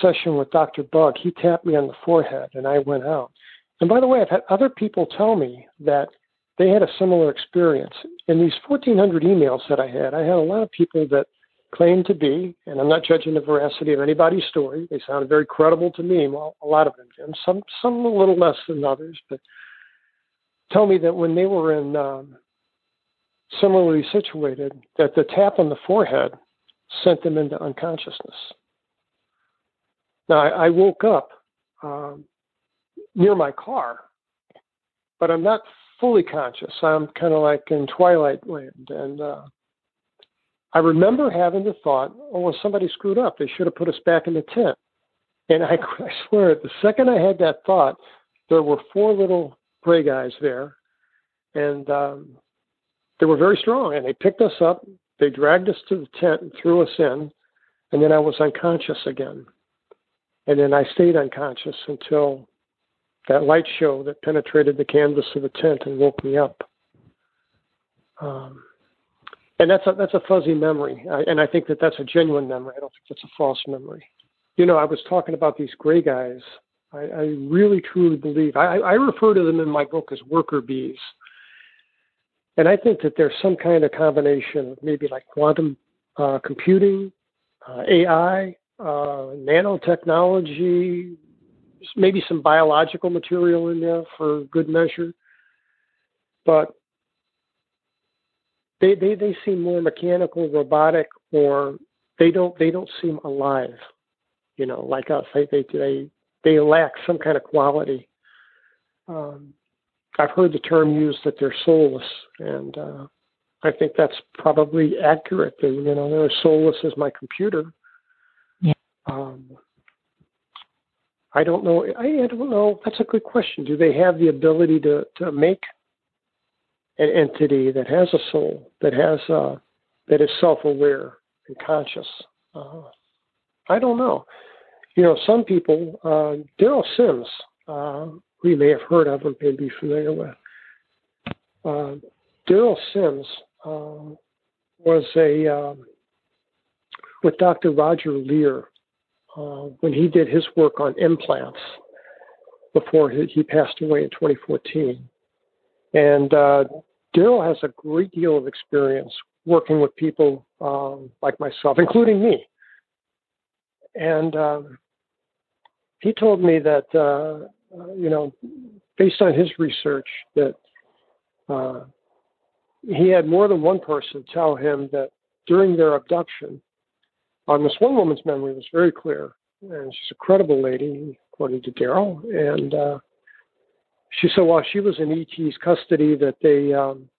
session with Dr. Bug, he tapped me on the forehead, and I went out. And by the way, I've had other people tell me that they had a similar experience. In these 1,400 emails that I had, I had a lot of people that claimed to be, and I'm not judging the veracity of anybody's story. They sounded very credible to me. Well, a lot of them did. Some some a little less than others, but tell me that when they were in um, similarly situated, that the tap on the forehead sent them into unconsciousness. Now I, I woke up um, near my car, but I'm not fully conscious. I'm kind of like in twilight land, and uh, I remember having the thought, "Oh, well, somebody screwed up. They should have put us back in the tent." And I, I swear, the second I had that thought, there were four little gray guys there, and um, they were very strong. And they picked us up, they dragged us to the tent and threw us in, and then I was unconscious again. And then I stayed unconscious until that light show that penetrated the canvas of the tent and woke me up. Um, and that's a that's a fuzzy memory, I, and I think that that's a genuine memory. I don't think that's a false memory. You know, I was talking about these gray guys. I, I really truly believe I, I refer to them in my book as worker bees, and I think that there's some kind of combination maybe like quantum uh, computing, uh, AI, uh, nanotechnology, maybe some biological material in there for good measure, but they they they seem more mechanical, robotic, or they don't they don't seem alive. You know, like us, they they they, they lack some kind of quality. Um, I've heard the term used that they're soulless, and uh, I think that's probably accurate. They, you know, they're as soulless as my computer. Yeah. Um, I don't know. I, I don't know. That's a good question. Do they have the ability to to make an entity that has a soul, that has uh, that is self-aware and conscious? Uh, I don't know. You know, some people. Uh, Derrel Sims, uh, we may have heard of or may be familiar with. Uh, Derrel Sims uh, was a um, with Dr. Roger Leir uh, when he did his work on implants before he, passed away in 2014. And uh, Derrel has a great deal of experience working with people um, like myself, including me. And um, he told me that, uh, you know, based on his research, that uh, he had more than one person tell him that during their abduction, on this one woman's memory was very clear, and she's a credible lady, according to Derrel, And uh, she said while she was in ET's custody, that they um,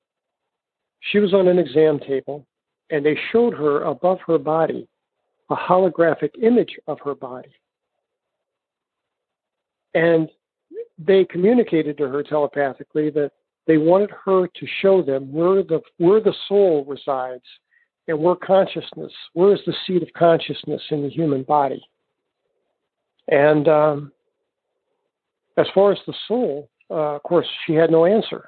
she was on an exam table, and they showed her above her body a holographic image of her body, and they communicated to her telepathically that they wanted her to show them where the where the soul resides and where consciousness, where is the seat of consciousness in the human body? And um, as far as the soul, uh, of course, she had no answer.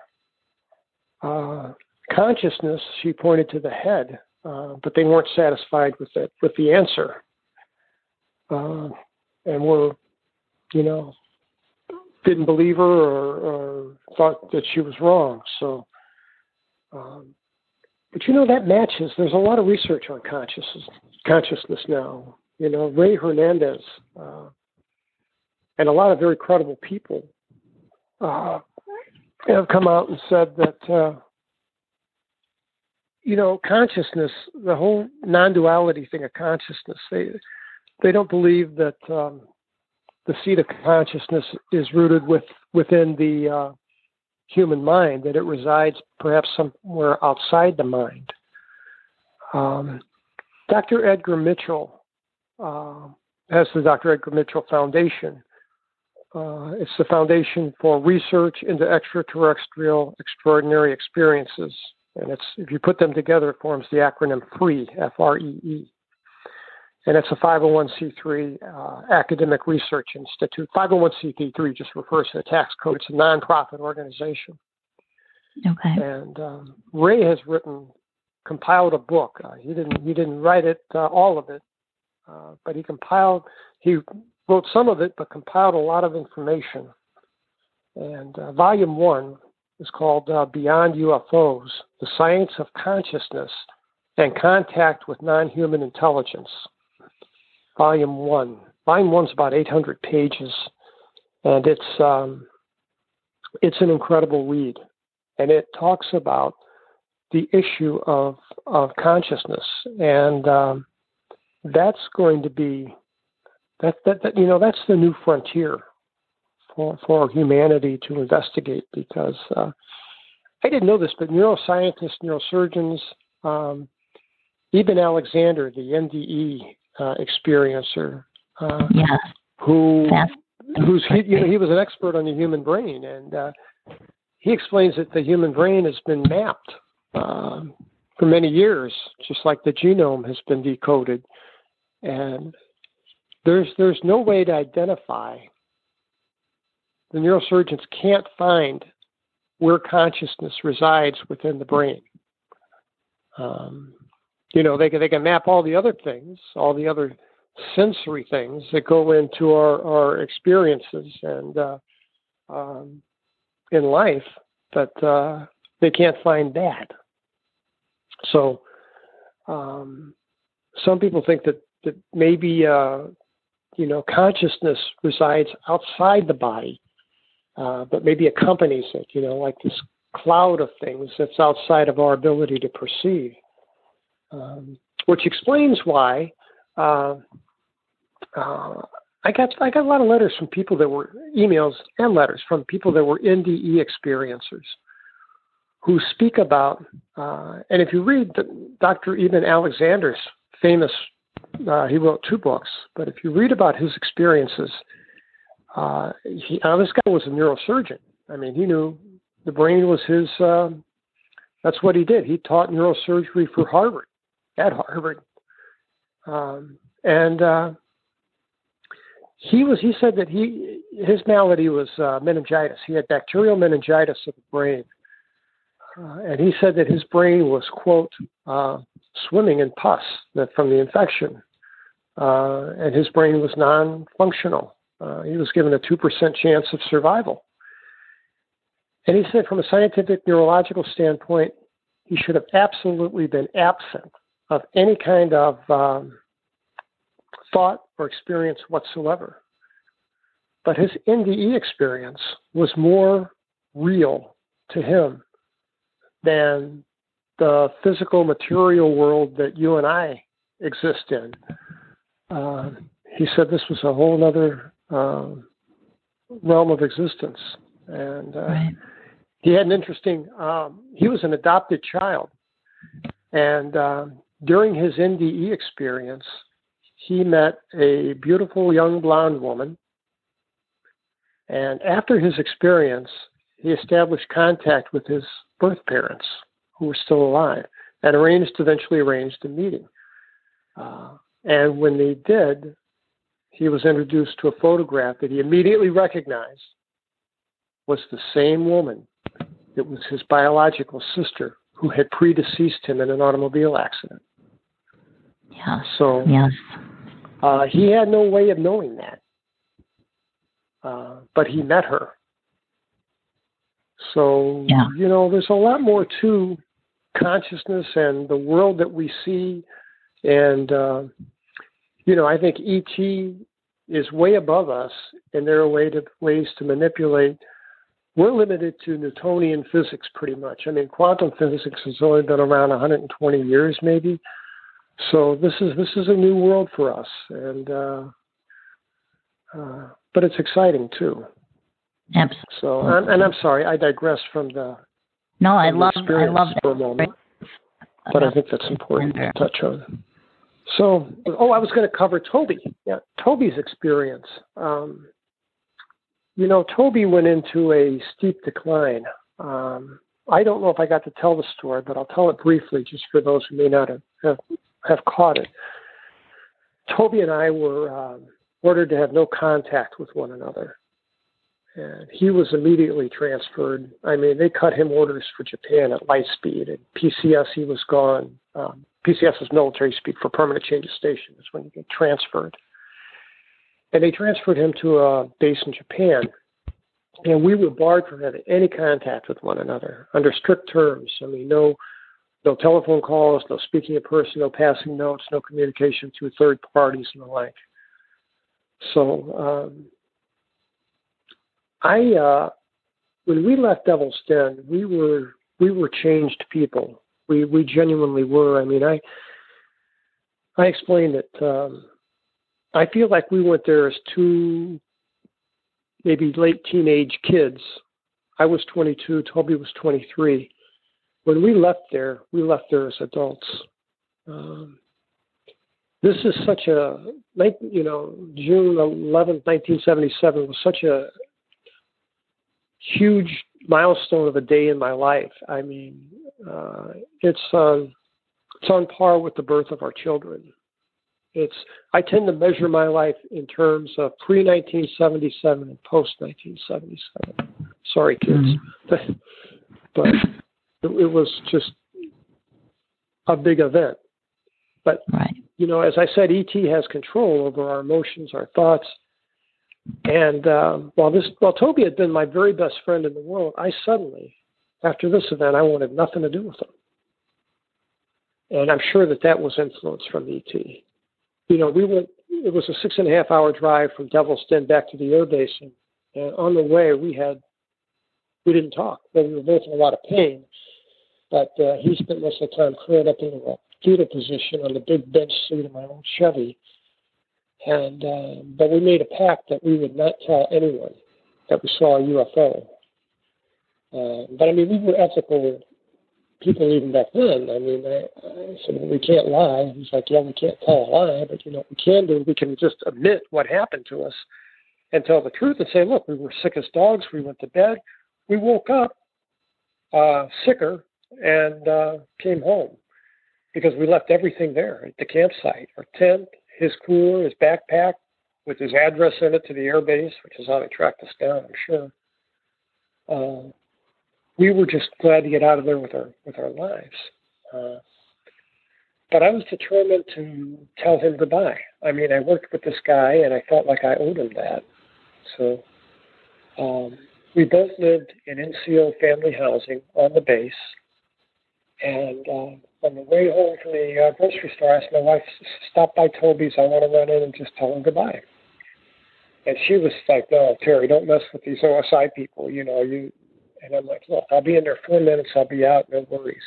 Uh, consciousness, she pointed to the head, uh, but they weren't satisfied with it, with the answer, uh, and were, you know, didn't believe her or, or, thought that she was wrong. So um, but you know that matches. There's a lot of research on consciousness consciousness now. You know, Rey Hernandez uh, and a lot of very credible people uh, have come out and said that uh, you know consciousness, the whole non-duality thing of consciousness. They they don't believe that um, the seat of consciousness is rooted with within the uh, human mind, that it resides perhaps somewhere outside the mind. Um, Dr. Edgar Mitchell uh, has the Dr. Edgar Mitchell Foundation. Uh, it's the foundation for research into extraterrestrial extraordinary experiences. And it's if you put them together, it forms the acronym FREE, F R E E and it's a 501c3 uh, academic research institute. 501c3 just refers to the tax code. It's a nonprofit organization. Okay. And um, Rey has written, compiled a book. Uh, he didn't he didn't write it uh, all of it, uh, but he compiled. He wrote some of it, but compiled a lot of information. And uh, volume one is called uh, Beyond UFOs: The Science of Consciousness and Contact with Non-Human Intelligence, Volume 1. Volume One's about 800 pages, and it's, um, it's an incredible read. And it talks about the issue of, of consciousness. And um, that's going to be, that, that, that, you know, that's the new frontier for, for humanity to investigate because uh, I didn't know this, but neuroscientists, neurosurgeons, um, Eben Alexander, the NDE uh, experiencer, uh, yeah. who who's he, you know he was an expert on the human brain, and uh, he explains that the human brain has been mapped uh, for many years, just like the genome has been decoded, and there's there's no way to identify. The neurosurgeons can't find where consciousness resides within the brain. Um, you know, they can they can map all the other things, all the other sensory things that go into our our experiences and uh, um, in life, but uh, they can't find that. So, um, some people think that that maybe uh, you know consciousness resides outside the body, uh, but maybe accompanies it. You know, like this cloud of things that's outside of our ability to perceive um, which explains why uh, uh, I got I got a lot of letters from people that were emails and letters from people that were NDE experiencers who speak about uh, and if you read the, Dr. Eben Alexander's famous uh, he wrote two books, but if you read about his experiences, uh, he, this guy was a neurosurgeon. I mean, he knew the brain was his. Um, that's what he did. He taught neurosurgery for Harvard at Harvard, um, and uh, he was. He said that he his malady was uh, meningitis. He had bacterial meningitis of the brain, uh, and he said that his brain was quote uh, swimming in pus from the infection, uh, and his brain was non-functional. Uh, he was given a two percent chance of survival. And he said, from a scientific neurological standpoint, he should have absolutely been absent of any kind of um, thought or experience whatsoever. But his NDE experience was more real to him than the physical material world that you and I exist in. Uh, he said this was a whole other uh, realm of existence. And uh, right. he had an interesting, um, he was an adopted child. And um, during his NDE experience, he met a beautiful young blonde woman. And after his experience, he established contact with his birth parents, who were still alive, and arranged, eventually arranged a meeting. Uh, and when they did, he was introduced to a photograph that he immediately recognized was the same woman that was his biological sister who had predeceased him in an automobile accident. Yeah. So yes. Uh, he had no way of knowing that, uh, but he met her. So yeah. you know, there's a lot more to consciousness and the world that we see, and uh, you know, I think ET is way above us, and there are way to, ways to manipulate we're limited to Newtonian physics pretty much. I mean, quantum physics has only been around 120 years, maybe. So this is this is a new world for us, and uh, uh, but it's exciting too. Absolutely. So, and, and I'm sorry, I digress from the. No, I love I love for a moment, but I think that's important to touch on. So, oh, I was going to cover Toby. Yeah, Toby's experience. Um, you know, Toby went into a steep decline. Um, I don't know if I got to tell the story, but I'll tell it briefly just for those who may not have, have, have caught it. Toby and I were um, ordered to have no contact with one another. And he was immediately transferred. I mean, they cut him orders for Japan at light speed. And PCS, he was gone. Um, PCS is military speak for permanent change of station. Is when you get transferred and they transferred him to a base in Japan. And we were barred from having any contact with one another under strict terms. I mean, no, no telephone calls, no speaking in person, no passing notes, no communication through third parties and the like. So um, I, uh, when we left Devil's Den, we were we were changed people. We we genuinely were. I mean, I I explained that um, I feel like we went there as two maybe late teenage kids. I was 22, Toby was 23. When we left there, we left there as adults. Um, this is such a, you know, June 11th, 1977 was such a huge milestone of a day in my life. I mean, uh, it's on, it's on par with the birth of our children. It's I tend to measure my life in terms of pre 1977 and post 1977. Sorry, kids, mm-hmm. but it, it was just a big event. But right. you know, as I said, ET has control over our emotions, our thoughts. And um, while this, while Toby had been my very best friend in the world, I suddenly, after this event, I wanted nothing to do with him. And I'm sure that that was influenced from ET you know, we went, it was a six and a half hour drive from Devil's Den back to the air base. And, and on the way, we had, we didn't talk. But we were both in a lot of pain. But uh, he spent most of the time curled up in a fetal position on the big bench seat of my old Chevy. And, uh, but we made a pact that we would not tell anyone that we saw a UFO. Uh, but I mean, we were ethical people even back then. I mean, I, I said, well, we can't lie. He's like, yeah, we can't tell a lie, but you know what we can do? We can just admit what happened to us and tell the truth and say, look, we were sick as dogs. We went to bed. We woke up uh, sicker and uh, came home because we left everything there at the campsite, our tent, his cooler, his backpack with his address in it to the air base, which is how they tracked us down, I'm sure. Uh, we were just glad to get out of there with our with our lives. Uh, but I was determined to tell him goodbye. I mean, I worked with this guy, and I felt like I owed him that. So um, we both lived in NCO family housing on the base. And uh, on the way home from the uh, grocery store, I asked my wife, "Stop by Toby's. I want to run in and just tell him goodbye." And she was like, "No, Terry, don't mess with these OSI people. You know, you and I'm like, look, I'll be in there four minutes. I'll be out. No worries.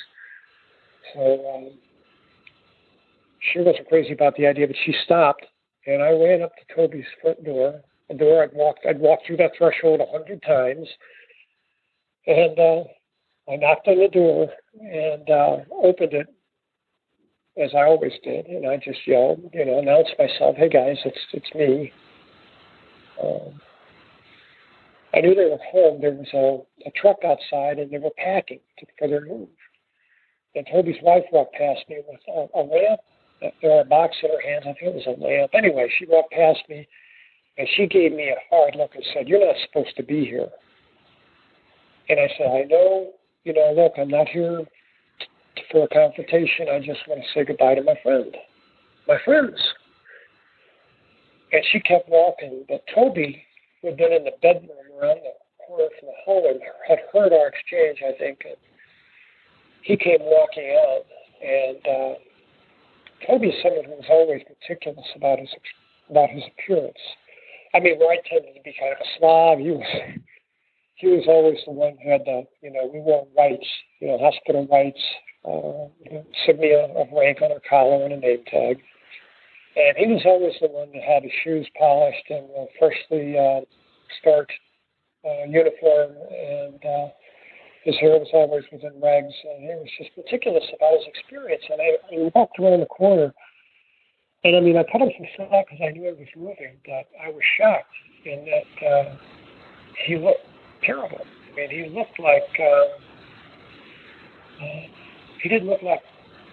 So um, she wasn't crazy about the idea, but she stopped, and I ran up to Toby's front door. A door I'd walked. I'd walked through that threshold a hundred times, and uh, I knocked on the door and uh, opened it as I always did, and I just yelled, you know, announced myself, "Hey guys, it's it's me." Um, I knew they were home. There was a, a truck outside, and they were packing to, for their move. And Toby's wife walked past me with a, a lamp. Was a box in her hands. I think it was a lamp. Anyway, she walked past me, and she gave me a hard look and said, "You're not supposed to be here." And I said, "I know. You know, look, I'm not here t- for a confrontation. I just want to say goodbye to my friend, my friends." And she kept walking, but Toby who had been in the bedroom around the corner from the hallway had heard our exchange, I think, and he came walking out. And uh, Toby's someone who was always meticulous about his about his appearance. I mean, where I tended to be kind of a slob, he was he was always the one who had the you know we wore whites, you know, hospital whites, uh, insignia of rank on our collar and a name tag. And he was always the one that had his shoes polished and a freshly uh, starched uh, uniform, and uh, his hair was always within regs, and he was just meticulous about his experience. And I, I walked around the corner, and I mean, I cut him some slack because I knew he was moving, but I was shocked in that uh, he looked terrible. I mean, he looked like uh, uh, he didn't look like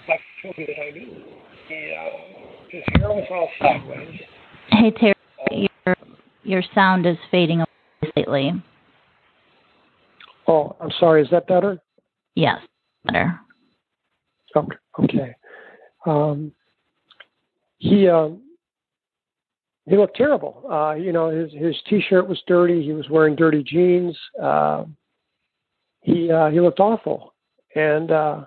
like Philby that I knew. He uh, his hair was all sideways. Hey Terry, your your sound is fading away slightly. Oh, I'm sorry. Is that better? Yes, better. Okay. Okay. Um, he um, he looked terrible. Uh, you know, his his t-shirt was dirty. He was wearing dirty jeans. Uh, he uh, he looked awful, and uh,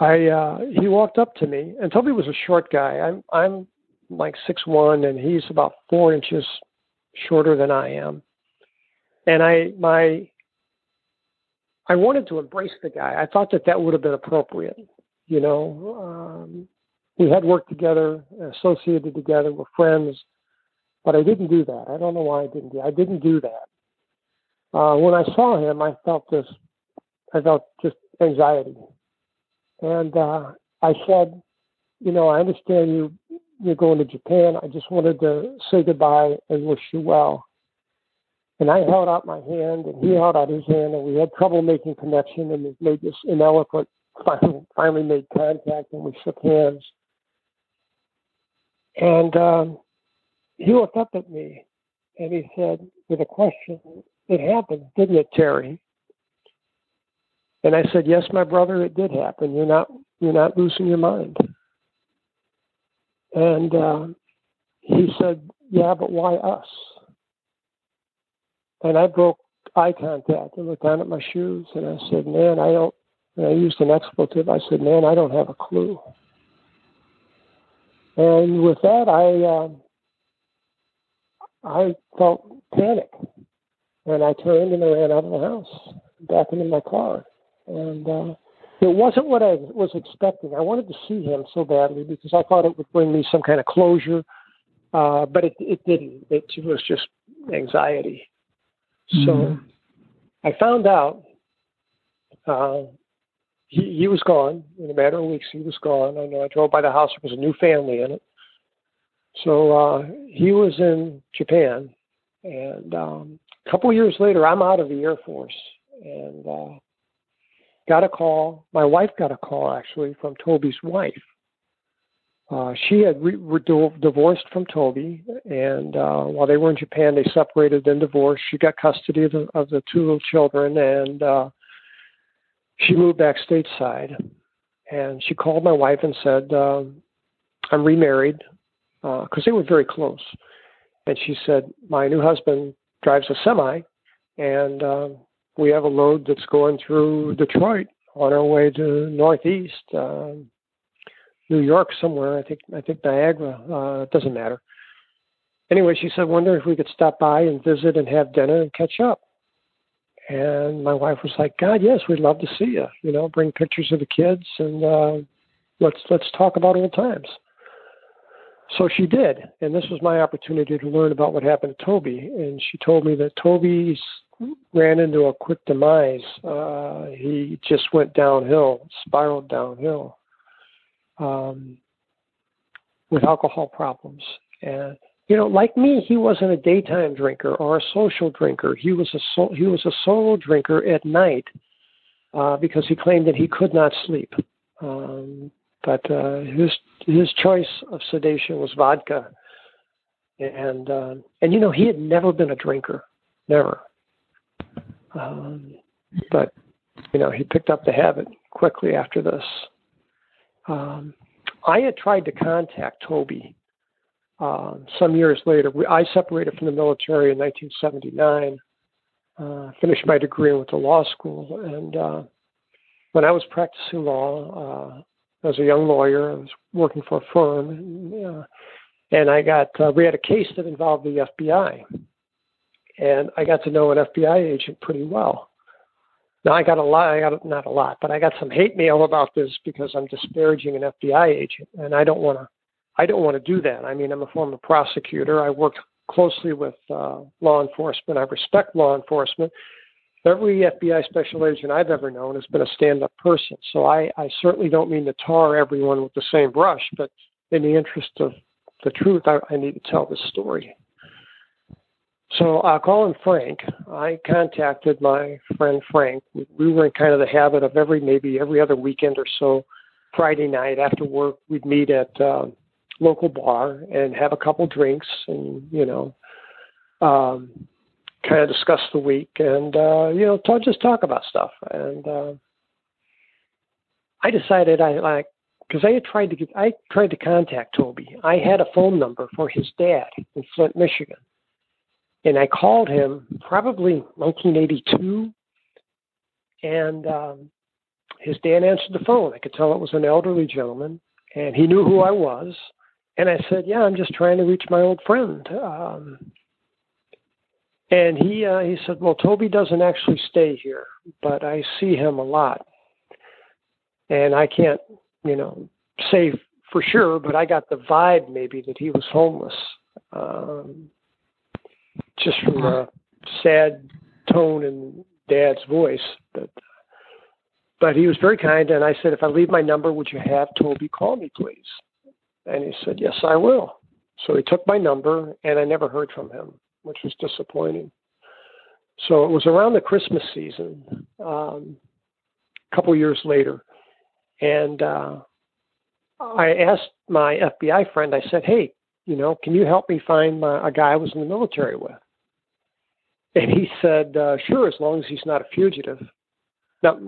I uh, he walked up to me, and Toby was a short guy. I'm I'm like six one, and he's about four inches shorter than I am. And I my I wanted to embrace the guy. I thought that that would have been appropriate. You know, um, we had worked together, associated together, we're friends, but I didn't do that. I don't know why I didn't do. I didn't do that. Uh, when I saw him, I felt this. I felt just anxiety, and uh, I said, "You know, I understand you. You're going to Japan. I just wanted to say goodbye and wish you well." And I held out my hand, and he held out his hand, and we had trouble making connection, and we made this ineloquent. Finally, finally made contact, and we shook hands. And um, he looked up at me, and he said, with a question, "It happened, didn't it, Terry?" And I said, "Yes, my brother, it did happen. You're not you're not losing your mind." And uh, he said, "Yeah, but why us?" And I broke eye contact and looked down at my shoes and I said, Man, I don't, and I used an expletive. I said, Man, I don't have a clue. And with that, I, uh, I felt panic. And I turned and I ran out of the house, back into my car. And uh, it wasn't what I was expecting. I wanted to see him so badly because I thought it would bring me some kind of closure. Uh, but it, it didn't. It was just anxiety. Mm-hmm. So I found out uh, he, he was gone in a matter of weeks. He was gone. I know I drove by the house. There was a new family in it. So uh, he was in Japan, and um, a couple of years later, I'm out of the Air Force and uh, got a call. My wife got a call actually from Toby's wife, uh, she had re- re- divorced from Toby, and uh, while they were in Japan, they separated, then divorced. She got custody of the, of the two little children, and uh, she moved back stateside. And she called my wife and said, uh, "I'm remarried," because uh, they were very close. And she said, "My new husband drives a semi, and uh, we have a load that's going through Detroit on our way to Northeast." Uh, New York somewhere. I think I think Niagara. Uh, it doesn't matter. Anyway, she said, "Wonder if we could stop by and visit and have dinner and catch up." And my wife was like, "God, yes, we'd love to see you. You know, bring pictures of the kids and uh, let's let's talk about old times." So she did, and this was my opportunity to learn about what happened to Toby. And she told me that Toby ran into a quick demise. Uh, he just went downhill, spiraled downhill um, with alcohol problems. And you know, like me, he wasn't a daytime drinker or a social drinker. He was a so, he was a solo drinker at night uh, because he claimed that he could not sleep. Um, but uh, his his choice of sedation was vodka, and uh, and you know he had never been a drinker, never. Um, but you know he picked up the habit quickly after this. Um, I had tried to contact Toby uh, some years later. I separated from the military in 1979, uh, finished my degree with the law school, and uh, when I was practicing law uh, as a young lawyer, I was working for a firm, and, uh, and I got uh, we had a case that involved the FBI, and I got to know an FBI agent pretty well. Now I got a lot, I got not a lot, but I got some hate mail about this because I'm disparaging an FBI agent, and I don't want to. I don't want to do that. I mean, I'm a former prosecutor. I worked closely with uh, law enforcement. I respect law enforcement. Every FBI special agent I've ever known has been a stand-up person. So I, I certainly don't mean to tar everyone with the same brush, but in the interest of the truth, I, I need to tell this story. So I'll call him Frank. I contacted my friend Frank. We were in kind of the habit of every maybe every other weekend or so, Friday night after work, we'd meet at uh, local bar and have a couple drinks and you know, um, kind of discuss the week and uh, you know, talk, just talk about stuff. And uh, I decided I like because I had tried to get I tried to contact Toby. I had a phone number for his dad in Flint, Michigan and I called him probably 1982, and um, his dad answered the phone. I could tell it was an elderly gentleman, and he knew who I was. And I said, "Yeah, I'm just trying to reach my old friend." Um, and he uh, he said, "Well, Toby doesn't actually stay here, but I see him a lot, and I can't, you know, say for sure, but I got the vibe maybe that he was homeless, um, just from the sad tone in Dad's voice. But but he was very kind, and I said, if I leave my number, would you have Toby call me, please? And he said, yes, I will. So he took my number, and I never heard from him, which was disappointing. So it was around the Christmas season, um, a couple years later, and uh, I asked my FBI friend. I said, "Hey, you know, can you help me find my, a guy I was in the military with?" And he said, uh, "Sure, as long as he's not a fugitive." Now,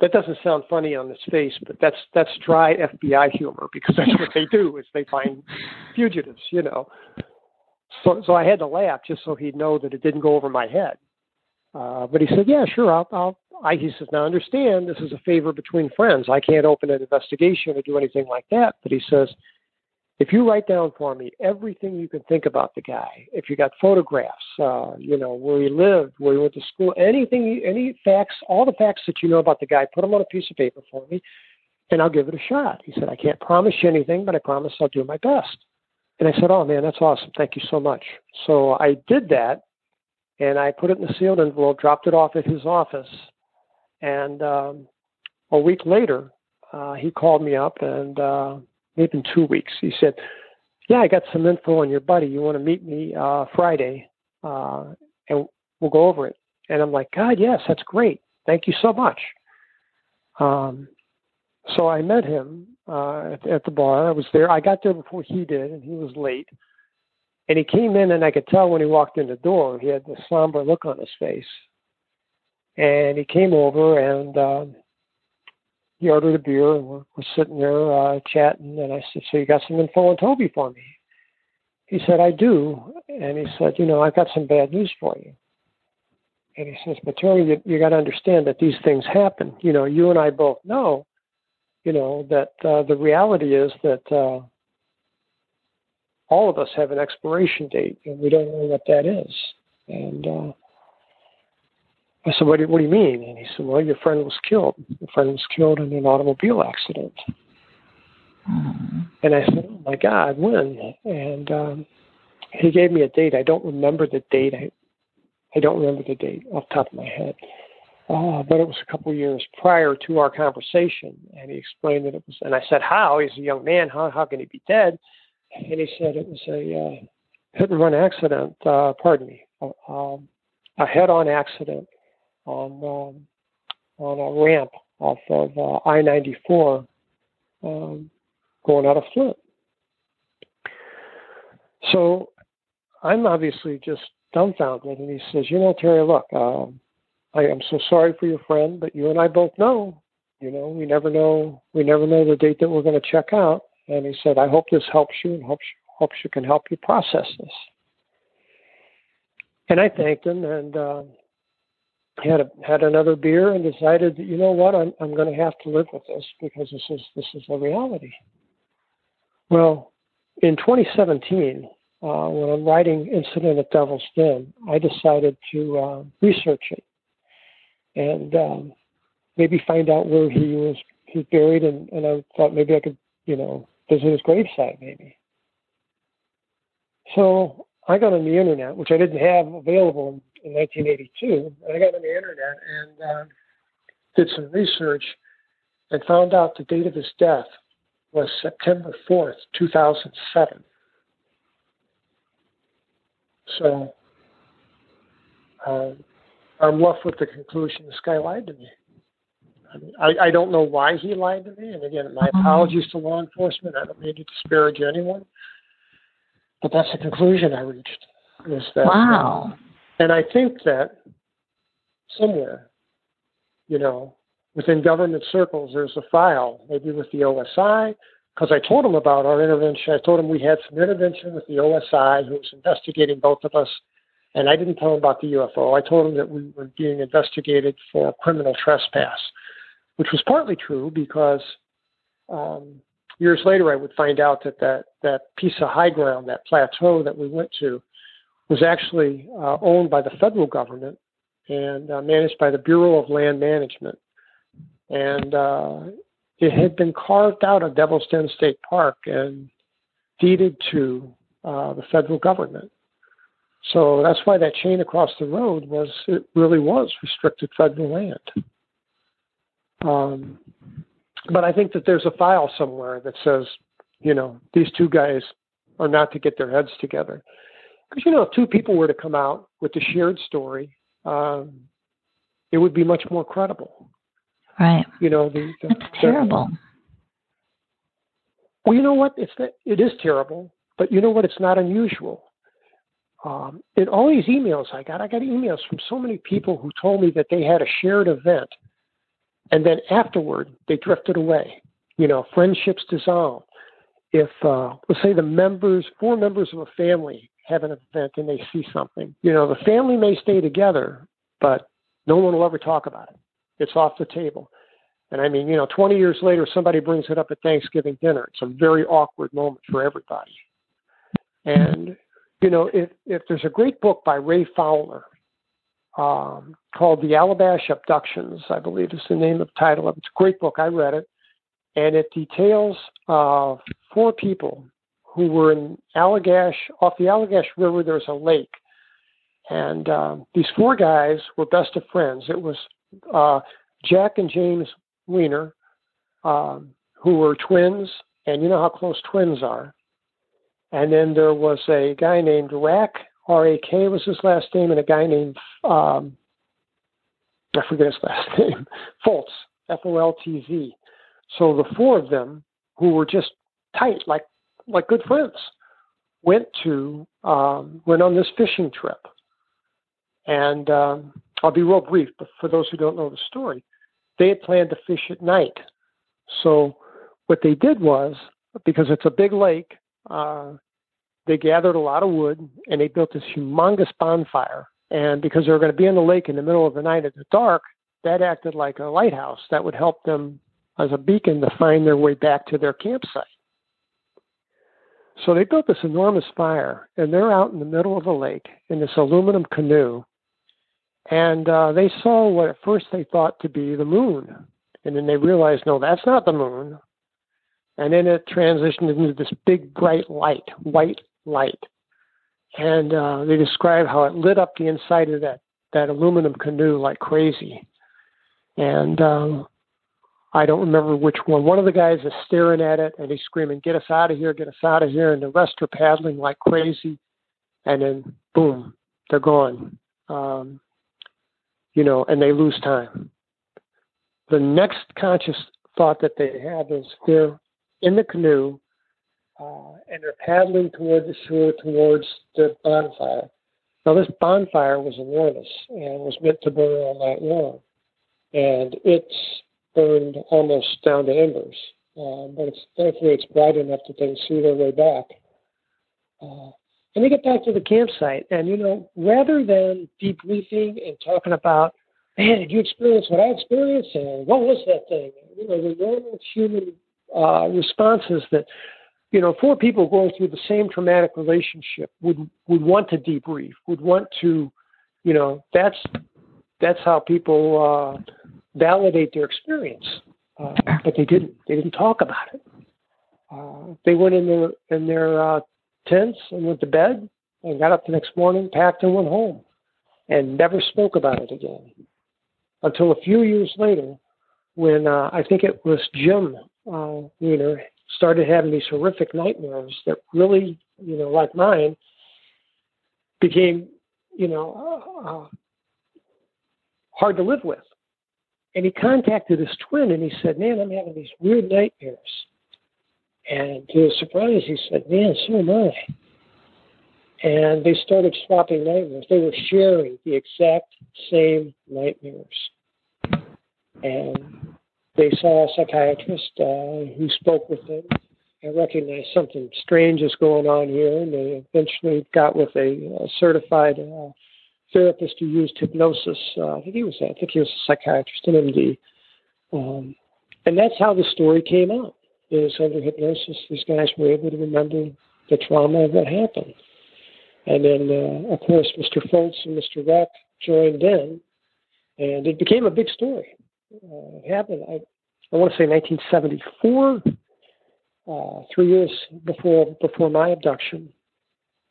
that doesn't sound funny on his face, but that's that's dry FBI humor because that's what they do is they find fugitives, you know. So so I had to laugh just so he'd know that it didn't go over my head. Uh, but he said, "Yeah, sure, I'll, I'll." I, he says, "Now understand, this is a favor between friends. I can't open an investigation or do anything like that." But he says, if you write down for me everything you can think about the guy, if you got photographs, uh, you know, where he lived, where he went to school, anything, any facts, all the facts that you know about the guy, put them on a piece of paper for me, and I'll give it a shot. He said, I can't promise you anything, but I promise I'll do my best. And I said, Oh man, that's awesome. Thank you so much. So I did that, and I put it in the sealed envelope, dropped it off at his office, and um, a week later, uh, he called me up and. Uh, maybe in two weeks. He said, "Yeah, I got some info on your buddy. You want to meet me uh, Friday, uh, and we'll go over it." And I'm like, "God, yes, that's great. Thank you so much." Um, so I met him uh, at, at the bar. I was there. I got there before he did, and he was late. And he came in, and I could tell when he walked in the door, he had this somber look on his face. And he came over, and uh, he ordered a beer and we're, we're sitting there uh, chatting. And I said, So you got some info on Toby for me? He said, I do. And he said, You know, I've got some bad news for you. And he says, But Terry, you, you got to understand that these things happen. You know, you and I both know, you know, that uh, the reality is that uh, all of us have an expiration date and we don't know what that is. And, uh, I said, what do, what do you mean? And he said, well, your friend was killed. Your friend was killed in an automobile accident. Mm-hmm. And I said, oh my God, when? And um, he gave me a date. I don't remember the date. I, I don't remember the date off the top of my head. Uh, but it was a couple years prior to our conversation. And he explained that it was, and I said, how? He's a young man. How, how can he be dead? And he said it was a uh, hit and run accident, uh, pardon me, uh, a head on accident on um, on a ramp off of uh, I-94 um, going out of Flint. So I'm obviously just dumbfounded, and he says, "You know, Terry, look, um, I am so sorry for your friend, but you and I both know, you know, we never know, we never know the date that we're going to check out." And he said, "I hope this helps you, and hopes hopes you can help you process this." And I thanked him, and uh, had a, had another beer and decided that you know what I'm I'm going to have to live with this because this is this is a reality. Well, in 2017, uh, when I'm writing Incident at Devil's Den, I decided to uh, research it and um, maybe find out where he was he's buried, and, and I thought maybe I could you know visit his gravesite maybe. So I got on the internet, which I didn't have available in 1982. and I got on the internet and uh, did some research and found out the date of his death was September 4th, 2007. So uh, I'm left with the conclusion this guy lied to me. I, mean, I, I don't know why he lied to me. And again, my mm-hmm. apologies to law enforcement. I don't mean to disparage anyone. But that's the conclusion I reached. Is that, wow. And I think that somewhere, you know, within government circles, there's a file, maybe with the OSI, because I told him about our intervention. I told him we had some intervention with the OSI who was investigating both of us. And I didn't tell him about the UFO. I told him that we were being investigated for criminal trespass. which was partly true because um, years later I would find out that, that that piece of high ground, that plateau that we went to, was actually uh, owned by the federal government and uh, managed by the Bureau of Land Management. And uh, it had been carved out of Devil's Den State Park and deeded to uh, the federal government. So that's why that chain across the road was it really was restricted federal land. Um, but I think that there's a file somewhere that says, you know, these two guys are not to get their heads together. Because you know, if two people were to come out with a shared story, um, it would be much more credible. Right. You know, the, the it's terrible. Well, you know what? It's that it is terrible, but you know what? It's not unusual. Um, in all these emails I got, I got emails from so many people who told me that they had a shared event, and then afterward they drifted away. You know, friendships dissolve. If uh, let's say the members, four members of a family have an event and they see something, you know, the family may stay together, but no one will ever talk about it. It's off the table. And I mean, you know, 20 years later, somebody brings it up at Thanksgiving dinner. It's a very awkward moment for everybody. And you know, if, if there's a great book by Ray Fowler um, called The Allagash Abductions, I believe is the name of the title of it. It's a great book. I read it. And it details uh, four people who were in Allagash, off the Allagash River, there's a lake. And um, these four guys were best of friends. It was uh, Jack and James Weiner, um, who were twins, and you know how close twins are. And then there was a guy named Rack, R A K was his last name, and a guy named, um, I forget his last name, Foltz, F O L T Z. So the four of them, who were just tight, like like good friends, went to um, went on this fishing trip. And um, I'll be real brief, but for those who don't know the story, they had planned to fish at night. So what they did was, because it's a big lake, uh, they gathered a lot of wood and they built this humongous bonfire. And because they were going to be in the lake in the middle of the night at the dark, that acted like a lighthouse that would help them as a beacon to find their way back to their campsite. So they built this enormous fire, and they're out in the middle of the lake in this aluminum canoe, and uh, they saw what at first they thought to be the moon, and then they realized, no, that's not the moon and then it transitioned into this big bright light, white light. And uh, they describe how it lit up the inside of that, that aluminum canoe like crazy. And um, I don't remember which one. One of the guys is staring at it and he's screaming, Get us out of here, get us out of here. And the rest are paddling like crazy. And then, boom, they're gone. Um, you know, and they lose time. The next conscious thought that they have is they're in the canoe, uh, and they're paddling toward the shore towards the bonfire. Now, this bonfire was enormous and was meant to burn all night long, and it's burned almost down to embers. Uh, but it's, thankfully, it's bright enough that they can see their way back. Uh, and they get back to the campsite, and you know, rather than debriefing and talking about, man, did you experience what I experienced, and what was that thing? You know, the normal human uh, responses that you know four people going through the same traumatic relationship would would want to debrief would want to you know that's that's how people uh, validate their experience uh, but they didn't. They didn't talk about it. Uh, they went in their in their uh, tents and went to bed and got up the next morning packed and went home and never spoke about it again until a few years later when uh, I think it was Jim uh, you know, started having these horrific nightmares that really, you know, like mine, became, you know, uh, uh, hard to live with. And he contacted his twin and he said, Man, I'm having these weird nightmares. And to his surprise, he said, Man, so am I. And they started swapping nightmares. They were sharing the exact same nightmares. And they saw a psychiatrist uh, who spoke with them and recognized something strange is going on here, and they eventually got with a, a certified uh, therapist who used hypnosis. Uh, I think he was I think he was a psychiatrist, an MD, Um, and that's how the story came out. Is under hypnosis, these guys were able to remember the trauma of what happened. And then, uh, of course, Mr. Foltz and Mr. Reck joined in, and it became a big story. Uh, it happened, I, I want to say 1974, uh, three years before before my abduction,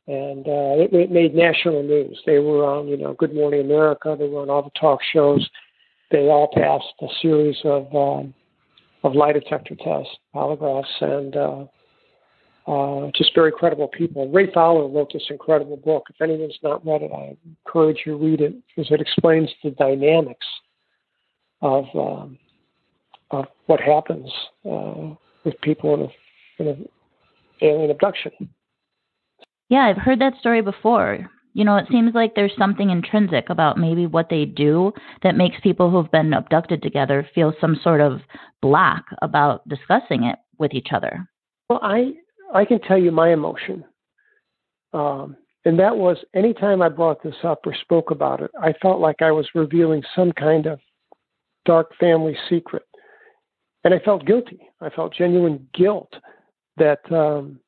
and uh, it, it made national news. They were on, you know, Good Morning America. They were on all the talk shows. They all passed a series of um, of lie detector tests, polygraphs, and uh, uh, just very credible people. Ray Fowler wrote this incredible book. If anyone's not read it, I encourage you to read it because it explains the dynamics of um, of what happens uh, with people in a, in an alien abduction. Yeah, I've heard that story before. You know, it seems like there's something intrinsic about maybe what they do that makes people who've been abducted together feel some sort of block about discussing it with each other. Well, I I can tell you my emotion, um, and that was anytime I brought this up or spoke about it, I felt like I was revealing some kind of dark family secret, and I felt guilty. I felt genuine guilt that um,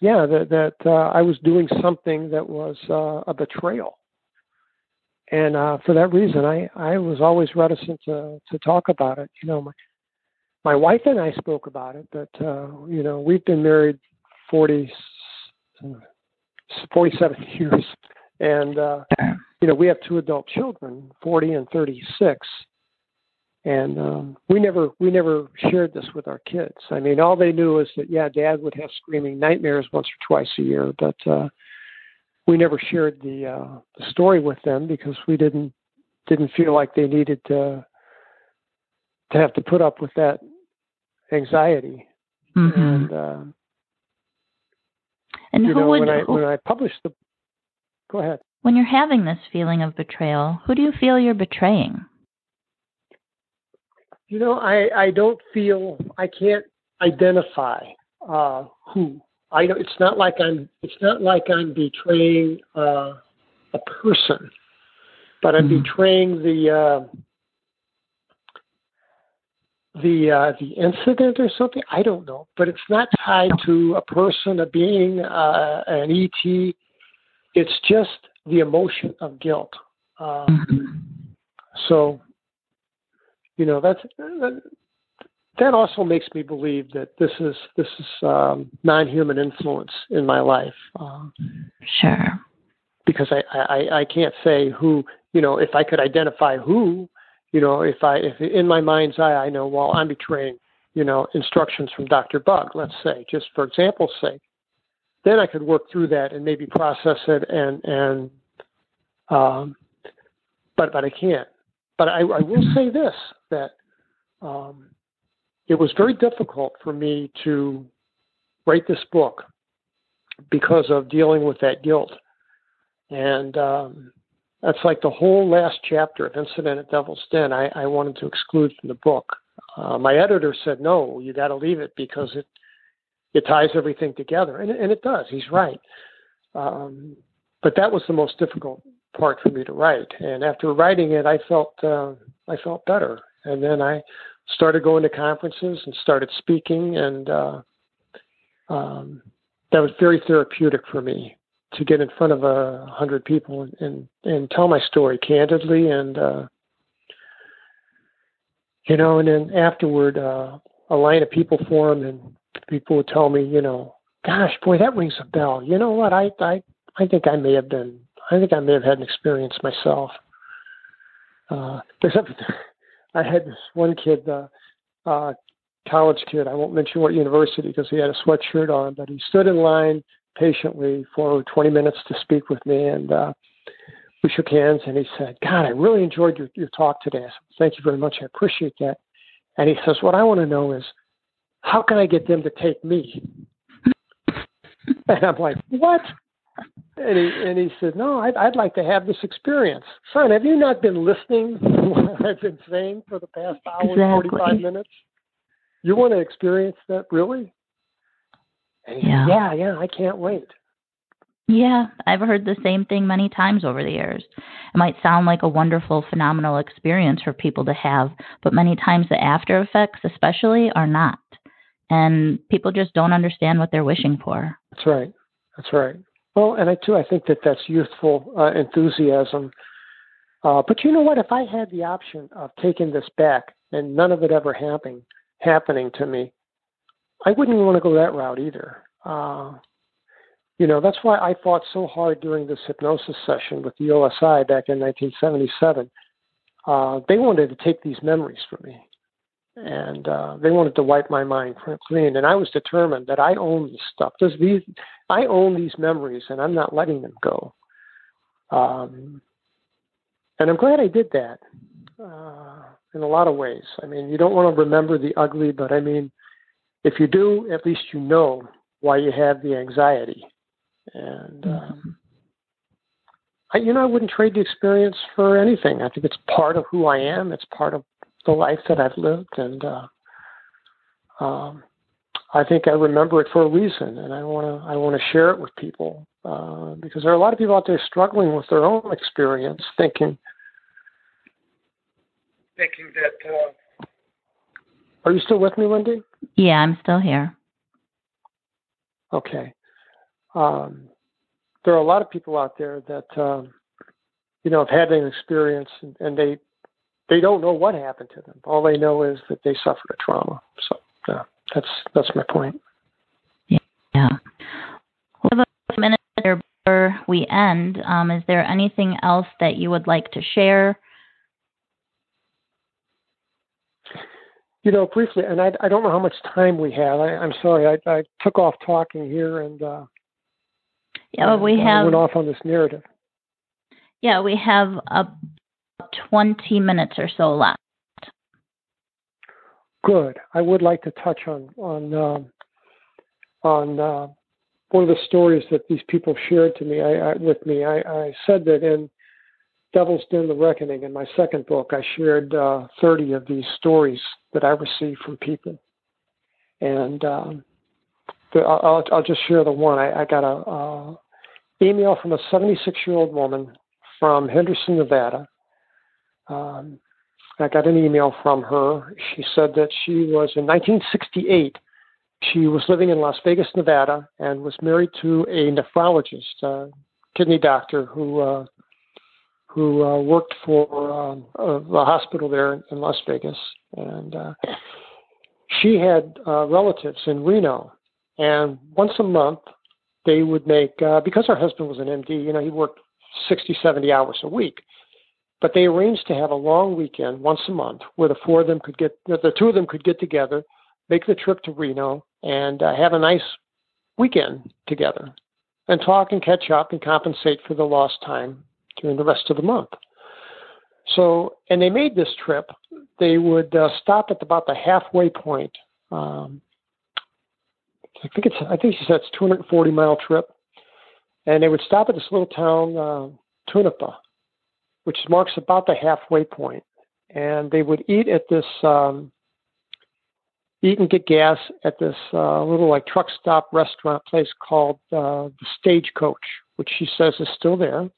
yeah, that, that uh, I was doing something that was uh, a betrayal. And uh, for that reason, I, I was always reticent to, to talk about it. You know, my, my wife and I spoke about it, but, uh, you know, we've been married 40, 47 years. And, uh, you know, we have two adult children, 40 and 36 and um, we never we never shared this with our kids. I mean, all they knew is that yeah, Dad would have screaming nightmares once or twice a year, but uh, we never shared the uh, the story with them because we didn't didn't feel like they needed to to have to put up with that anxiety. Mm-hmm. And uh, and you who know, would when I when I published the go ahead. when you're having this feeling of betrayal, who do you feel you're betraying? You know, I I don't feel I can't identify uh, who. I don't, it's not like I'm it's not like I'm betraying uh, a person, but I'm Mhm. betraying the uh, the uh, the incident or something. I don't know, but it's not tied to a person, a being, uh, an ET. It's just the emotion of guilt. Uh, Mhm. so, you know, that's that, that also makes me believe that this is this is um, non-human influence in my life uh, Sure. because I, I I can't say who you know if I could identify who you know if I if in my mind's eye I know well I'm betraying you know instructions from Dr. Bug let's say just for example's sake then I could work through that and maybe process it and and um, but but I can't but I, I will say this that um, it was very difficult for me to write this book because of dealing with that guilt. And um, that's like the whole last chapter of Incident at Devil's Den. I, I wanted to exclude from the book. Uh, my editor said, "No, you got to leave it because it it ties everything together," and, and it does. He's right. Um, but that was the most difficult part for me to write. And after writing it, I felt uh, I felt better. And then I started going to conferences and started speaking, and uh, um, that was very therapeutic for me to get in front of a hundred people and, and and tell my story candidly and uh, you know, and then afterward, uh, a line of people formed, and people would tell me, you know, gosh, boy, that rings a bell. You know what? I I I think I may have been. I think I may have had an experience myself. Uh, except I had this one kid, uh, uh, college kid. I won't mention what university because he had a sweatshirt on, but he stood in line patiently for 20 minutes to speak with me, and uh, we shook hands. And he said, "God, I really enjoyed your your talk today." I said, "Thank you very much. I appreciate that." And he says, "What I want to know is, how can I get them to take me?" and I'm like, "What?" And he and he said, "No, I'd I'd like to have this experience." Son, have you not been listening to what I've been saying for the past hour and Exactly. forty five minutes? You want to experience that really? And said, Yeah. yeah, yeah, I can't wait. Yeah, I've heard the same thing many times over the years. It might sound like a wonderful, phenomenal experience for people to have, but many times the after effects, especially, are not. And people just don't understand what they're wishing for. That's right. That's right. Well, and I too, I think that that's youthful uh, enthusiasm. Uh, but you know what? If I had the option of taking this back and none of it ever happening, happening to me, I wouldn't want to go that route either. Uh, you know, that's why I fought so hard during this hypnosis session with the OSI back in 1977. Uh, they wanted to take these memories from me, and uh, they wanted to wipe my mind clean. And I was determined that I own this stuff. There's these, I own these memories, and I'm not letting them go. Um, and I'm glad I did that uh, in a lot of ways. I mean, you don't want to remember the ugly, but I mean, if you do, at least you know why you have the anxiety and um, I, you know, I wouldn't trade the experience for anything. I think it's part of who I am. It's part of the life that I've lived, and uh, um, I think I remember it for a reason, and I want to I want to share it with people uh, because there are a lot of people out there struggling with their own experience, thinking thinking that. Uh, are you still with me, Wendy? Yeah, I'm still here. Okay um, there are a lot of people out there that um, you know have had an experience and, and, they they don't know what happened to them. All they know is that they suffered a trauma. So yeah, that's that's my point. Yeah. yeah. We have a minute before we end. Um, is there anything else that you would like to share? You know, briefly, and I, I don't know how much time we have. I, am sorry, I, I took off talking here, and uh, yeah, we have. went off on this narrative. Yeah, we have a 20 minutes or so left. Good. I would like to touch on on um, on uh, one of the stories that these people shared to me. I, I with me. I, I, said that in Devil's Den: The Reckoning, in my second book, I shared uh, 30 of these stories that I received from people, and um, the, I'll, I'll just share the one. I, got a, a email from a 76 year old woman from Henderson, Nevada. Um, I got an email from her. She said that she was in 1968. She was living in Las Vegas, Nevada, and was married to a nephrologist, a kidney doctor who uh, who uh, worked for um, uh, the hospital there in Las Vegas. And uh, she had uh, relatives in Reno, and once a month, they would make, uh, because her husband was an MD, you know, he worked 60, 70 hours a week. But they arranged to have a long weekend once a month where the four of them could get, the two of them could get together, make the trip to Reno, and uh, have a nice weekend together and talk and catch up and compensate for the lost time during the rest of the month. So, and they made this trip. They would uh, stop at about the halfway point um, I think it's I think she said it's 240 mile trip, and they would stop at this little town uh, Tonopah, which marks about the halfway point, and they would eat at this um, eat and get gas at this uh, little like truck stop restaurant place called uh, the Stagecoach, which she says is still there,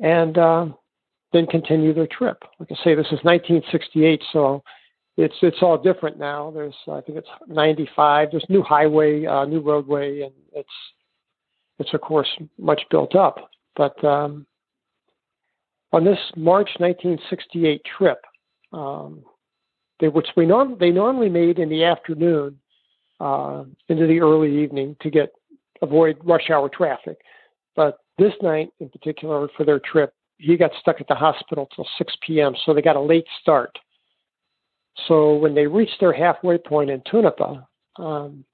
and uh, then continue their trip. Like I say, this is 1968, so it's it's all different now. There's I think it's 95. There's new highway, uh, new roadway, and it's it's of course much built up. But um, on this March 1968 trip, um, they which we norm, they normally made in the afternoon uh, into the early evening to get avoid rush hour traffic. But this night in particular for their trip, he got stuck at the hospital till 6 p.m. So they got a late start. So when they reached their halfway point in Tonopah, um,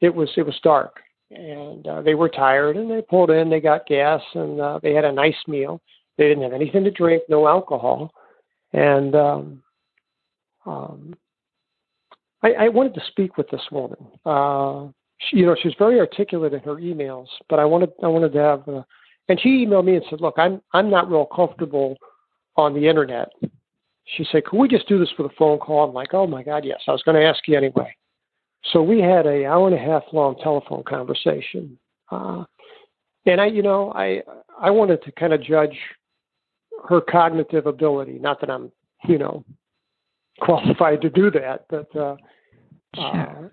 it was it was dark, and uh, they were tired, and they pulled in. They got gas, and uh, they had a nice meal. They didn't have anything to drink, no alcohol, and um, um, I, I wanted to speak with this woman. Uh, she, you know, she was very articulate in her emails, but I wanted I wanted to have, uh, and she emailed me and said, "Look, I'm I'm not real comfortable on the internet she said, Could we just do this with a phone call? I'm like, Oh my God, yes. I was going to ask you anyway. So we had a hour and a half long telephone conversation. Uh, and I, you know, I I wanted to kind of judge her cognitive ability. Not that I'm, you know, qualified to do that, but uh, sure. uh,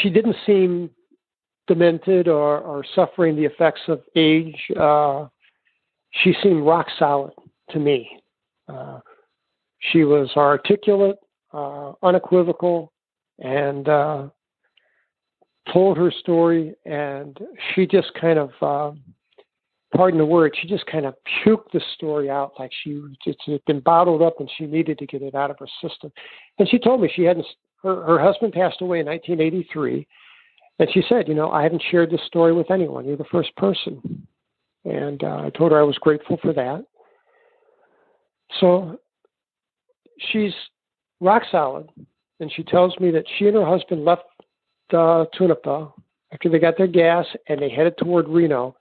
she didn't seem demented or, or suffering the effects of age. Uh, she seemed rock solid to me. Uh, she was articulate, uh, unequivocal, and uh, told her story. And she just kind of, uh, pardon the word, she just kind of puked the story out like she it had been bottled up and she needed to get it out of her system. And she told me she hadn't. Her, her husband passed away in 1983, and she said, "You know, I haven't shared this story with anyone. You're the first person." And uh, I told her I was grateful for that. So she's rock solid, and she tells me that she and her husband left uh, Tonopah after they got their gas and they headed toward Reno.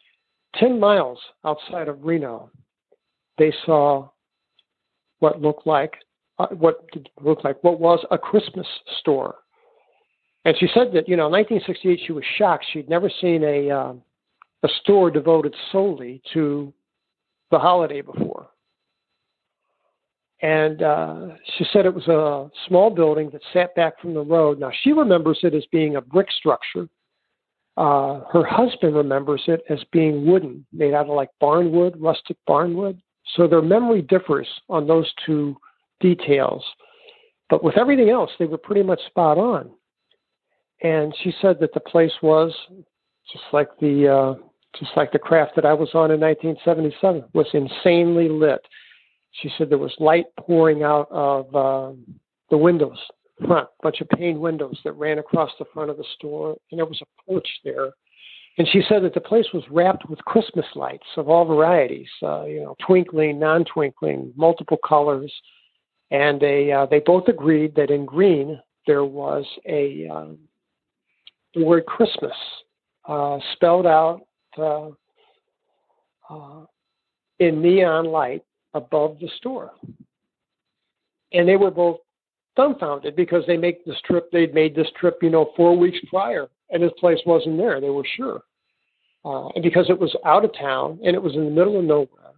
Ten miles outside of Reno, they saw what looked like uh, what looked like what was a Christmas store. And she said that you know, in 1968, she was shocked. She'd never seen a uh, a store devoted solely to the holiday before. And uh, she said it was a small building that sat back from the road. Now, she remembers it as being a brick structure. Uh, her husband remembers it as being wooden, made out of like barnwood, rustic barnwood. So their memory differs on those two details. But with everything else, they were pretty much spot on. And she said that the place was just like the uh, just like the craft that I was on in 1977 was insanely lit. She said there was light pouring out of uh, the windows front, a bunch of pane windows that ran across the front of the store, and there was a porch there. And she said that the place was wrapped with Christmas lights of all varieties, uh, you know, twinkling, non-twinkling, multiple colors. And they uh, they both agreed that in green there was a um, the word Christmas uh, spelled out uh, uh, in neon light above the store. And they were both dumbfounded because they make this trip. They'd made this trip, you know, four weeks prior, and this place wasn't there. They were sure, uh, and because it was out of town and it was in the middle of nowhere,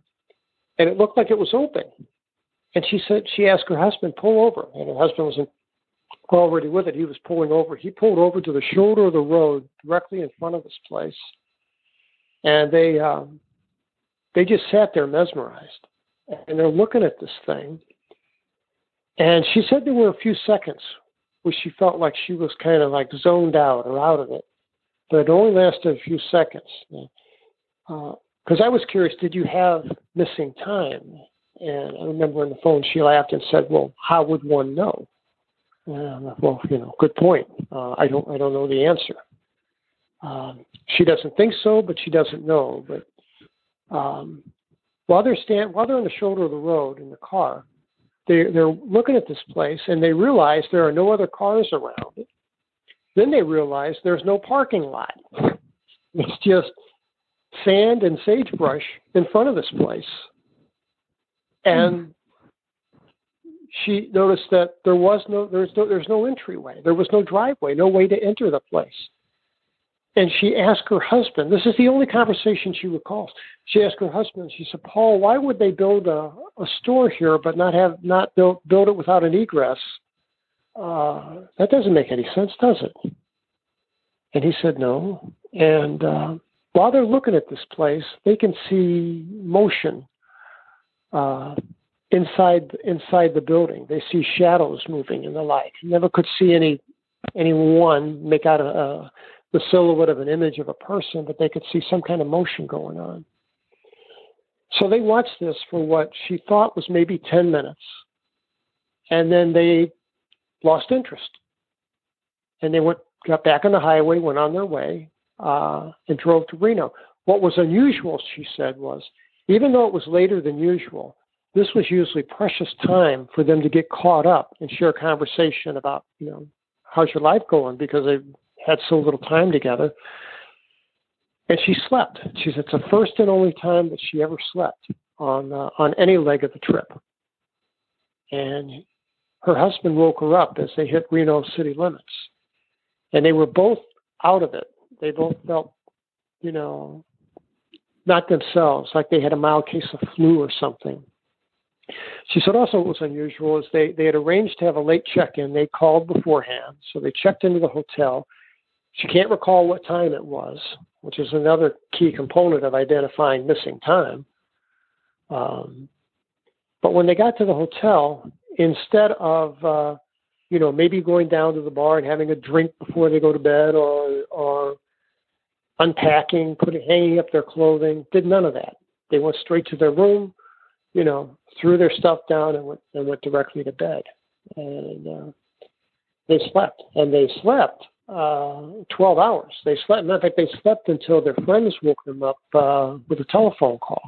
and it looked like it was open. And she said she asked her husband pull over, and her husband was already with it. He was pulling over. He pulled over to the shoulder of the road directly in front of this place, and they um, they just sat there mesmerized, and they're looking at this thing. And she said there were a few seconds where she felt like she was kind of like zoned out or out of it, but it only lasted a few seconds. Because uh, I was curious, did you have missing time? And I remember on the phone she laughed and said, "Well, how would one know?" Uh, well, you know, good point. Uh, I don't, I don't know the answer. Um, she doesn't think so, but she doesn't know. But um, while they're stand, while they're on the shoulder of the road in the car, they they're looking at this place and they realize there are no other cars around. Then they realize there's no parking lot. It's just sand and sagebrush in front of this place. And she noticed that there was no there's no there's no entryway. There was no driveway, no way to enter the place. And she asked her husband, this is the only conversation she recalls. She asked her husband, she said, Paul, why would they build a, a store here but not have not build build it without an egress? Uh, that doesn't make any sense, does it? And he said no. And uh, while they're looking at this place, they can see motion uh, inside inside the building. They see shadows moving and the like. never could see any anyone make out a, a the silhouette of an image of a person, but they could see some kind of motion going on. So they watched this for what she thought was maybe 10 minutes. And then they lost interest. And they went, got back on the highway, went on their way, uh, and drove to Reno. What was unusual, she said, was even though it was later than usual, this was usually precious time for them to get caught up and share conversation about, you know, how's your life going? Because they had so little time together. And she slept. She said it's the first and only time that she ever slept on uh, on any leg of the trip. And her husband woke her up as they hit Reno city limits, and they were both out of it. They both felt you know, not themselves, like they had a mild case of flu or something. She said also what was unusual is they, they had arranged to have a late check in. They called beforehand. So they checked into the hotel. She can't recall what time it was, which is another key component of identifying missing time. Um, but when they got to the hotel, instead of uh, you know maybe going down to the bar and having a drink before they go to bed, or or unpacking, putting hanging up their clothing, did none of that. They went straight to their room, you know, threw their stuff down and went and went directly to bed. And uh, they slept, and they slept uh, 12 hours. They slept. Of fact, they slept until their friends woke them up uh, with a telephone call.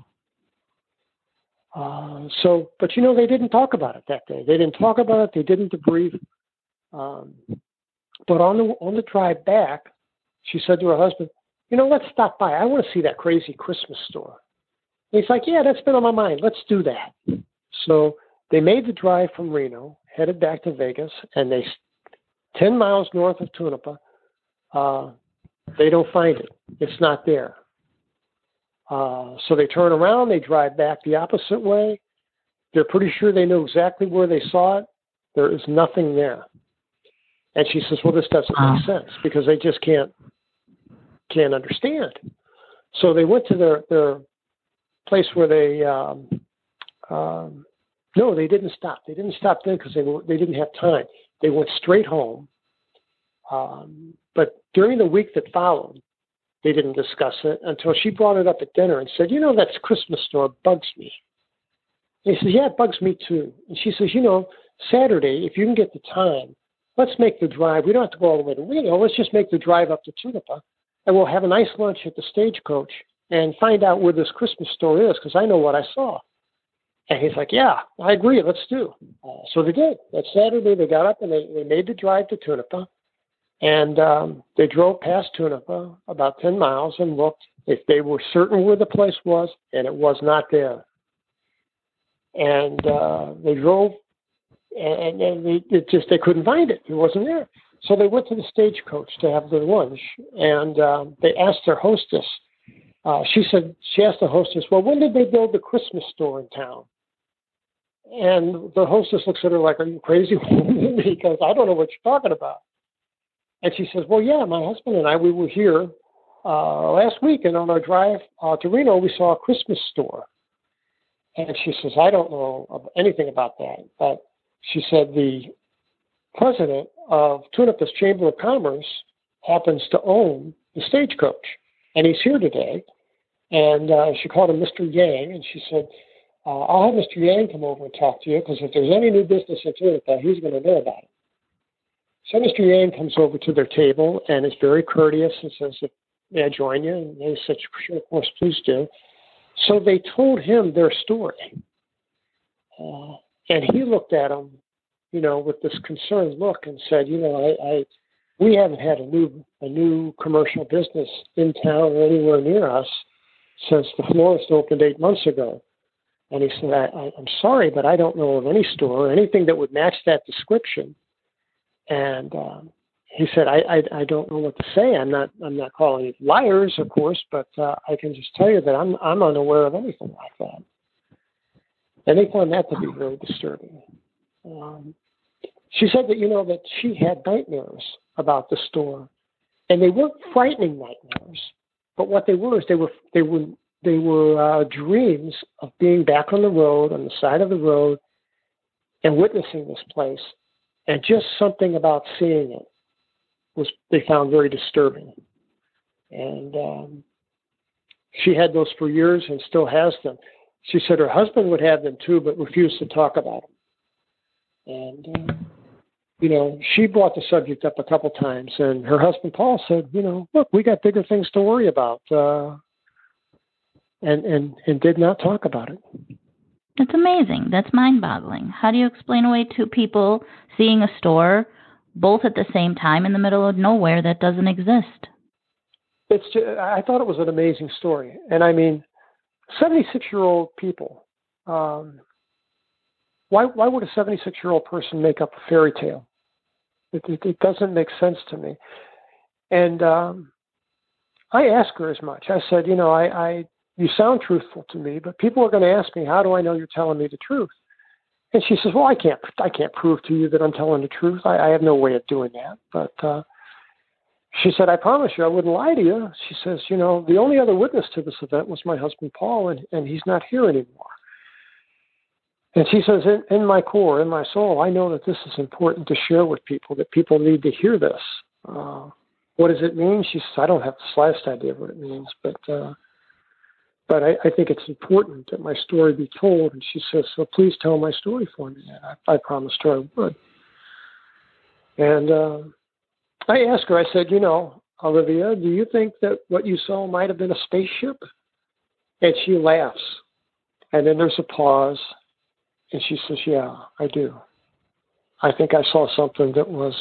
Uh, so, but you know, they didn't talk about it that day. They didn't talk about it. They didn't debrief. Um, but on the on the drive back, she said to her husband, "You know, let's stop by. I want to see that crazy Christmas store." And he's like, "Yeah, that's been on my mind. Let's do that." So they made the drive from Reno, headed back to Vegas, and they, ten miles north of Tonopah, uh, they don't find it. It's not there. Uh, so they turn around, they drive back the opposite way. They're pretty sure they know exactly where they saw it. There is nothing there. And she says, "Well, this doesn't make sense because they just can't can't understand." So they went to their their place where they um, um, no, they didn't stop. They didn't stop then because they were, they didn't have time. They went straight home. Um, but during the week that followed, they didn't discuss it until she brought it up at dinner and said, You know, that Christmas store bugs me. And he says, Yeah, it bugs me too. And she says, You know, Saturday, if you can get the time, let's make the drive. We don't have to go all the way to Reno. Let's just make the drive up to Tonopah and we'll have a nice lunch at the stagecoach and find out where this Christmas store is because I know what I saw. And he's like, Yeah, I agree. Let's do. Uh, so they did. That Saturday, they got up and they, they made the drive to Tonopah. And um, they drove past Tonopah about 10 miles and looked if they were certain where the place was, and it was not there. And uh, they drove, and, and they it just they couldn't find it. It wasn't there. So they went to the stagecoach to have their lunch, and um, they asked their hostess. Uh, she said she asked the hostess, "Well, when did they build the Christmas store in town?" And the hostess looks at her like, "Are you crazy?" because I don't know what you're talking about. And she says, Well, yeah, my husband and I, we were here uh, last week, and on our drive uh, to Reno, we saw a Christmas store. And she says, I don't know anything about that. But she said, The president of Tonopah's Chamber of Commerce happens to own the stagecoach. And he's here today. And uh, she called him Mr. Yang, and she said, uh, I'll have Mr. Yang come over and talk to you because if there's any new business in Tonopah, he's going to know about it. So Mr. Yang comes over to their table and is very courteous and says, May I join you? And they said, Sure, of course, please do. So they told him their story. Uh, and he looked at them, you know, with this concerned look and said, You know, I, I we haven't had a new a new commercial business in town or anywhere near us since the florist opened eight months ago. And he said, I, I, I'm sorry, but I don't know of any store or anything that would match that description and um, he said, I, I, I don't know what to say. I'm not I'm not calling it liars, of course, but uh, I can just tell you that I'm I'm unaware of anything like that. And they found that to be very disturbing. Um, she said that you know that she had nightmares about the store, and they weren't frightening nightmares, but what they were is they were they were they were uh, dreams of being back on the road on the side of the road and witnessing this place and just something about seeing it was they found very disturbing. And um, she had those for years and still has them. She said her husband would have them too, but refused to talk about them. And uh, you know, she brought the subject up a couple times, and her husband Paul said, you know, look, we got bigger things to worry about, uh, and and and did not talk about it. That's amazing. That's mind boggling. How do you explain away two people seeing a store both at the same time in the middle of nowhere that doesn't exist? It's just, I thought it was an amazing story. And I mean, 76 year old people, um, why, why would a 76 year old person make up a fairy tale? It, it, it, doesn't make sense to me. And um, I asked her as much. I said, you know, I, I you sound truthful to me, but people are going to ask me, how do I know you're telling me the truth? And she says, well, I can't, I can't prove to you that I'm telling the truth. I, I have no way of doing that. But uh, she said, I promise you, I wouldn't lie to you. She says, you know, the only other witness to this event was my husband Paul, and, and he's not here anymore. And she says, in, in my core, in my soul, I know that this is important to share with people, that people need to hear this. Uh, what does it mean? She says, I don't have the slightest idea what it means, but uh, but I, I think it's important that my story be told. And she says, so please tell my story for me. And I, I promised her I would. And uh, I asked her, I said, you know, Olivia, do you think that what you saw might have been a spaceship? And she laughs. And then there's a pause. And she says, yeah, I do. I think I saw something that was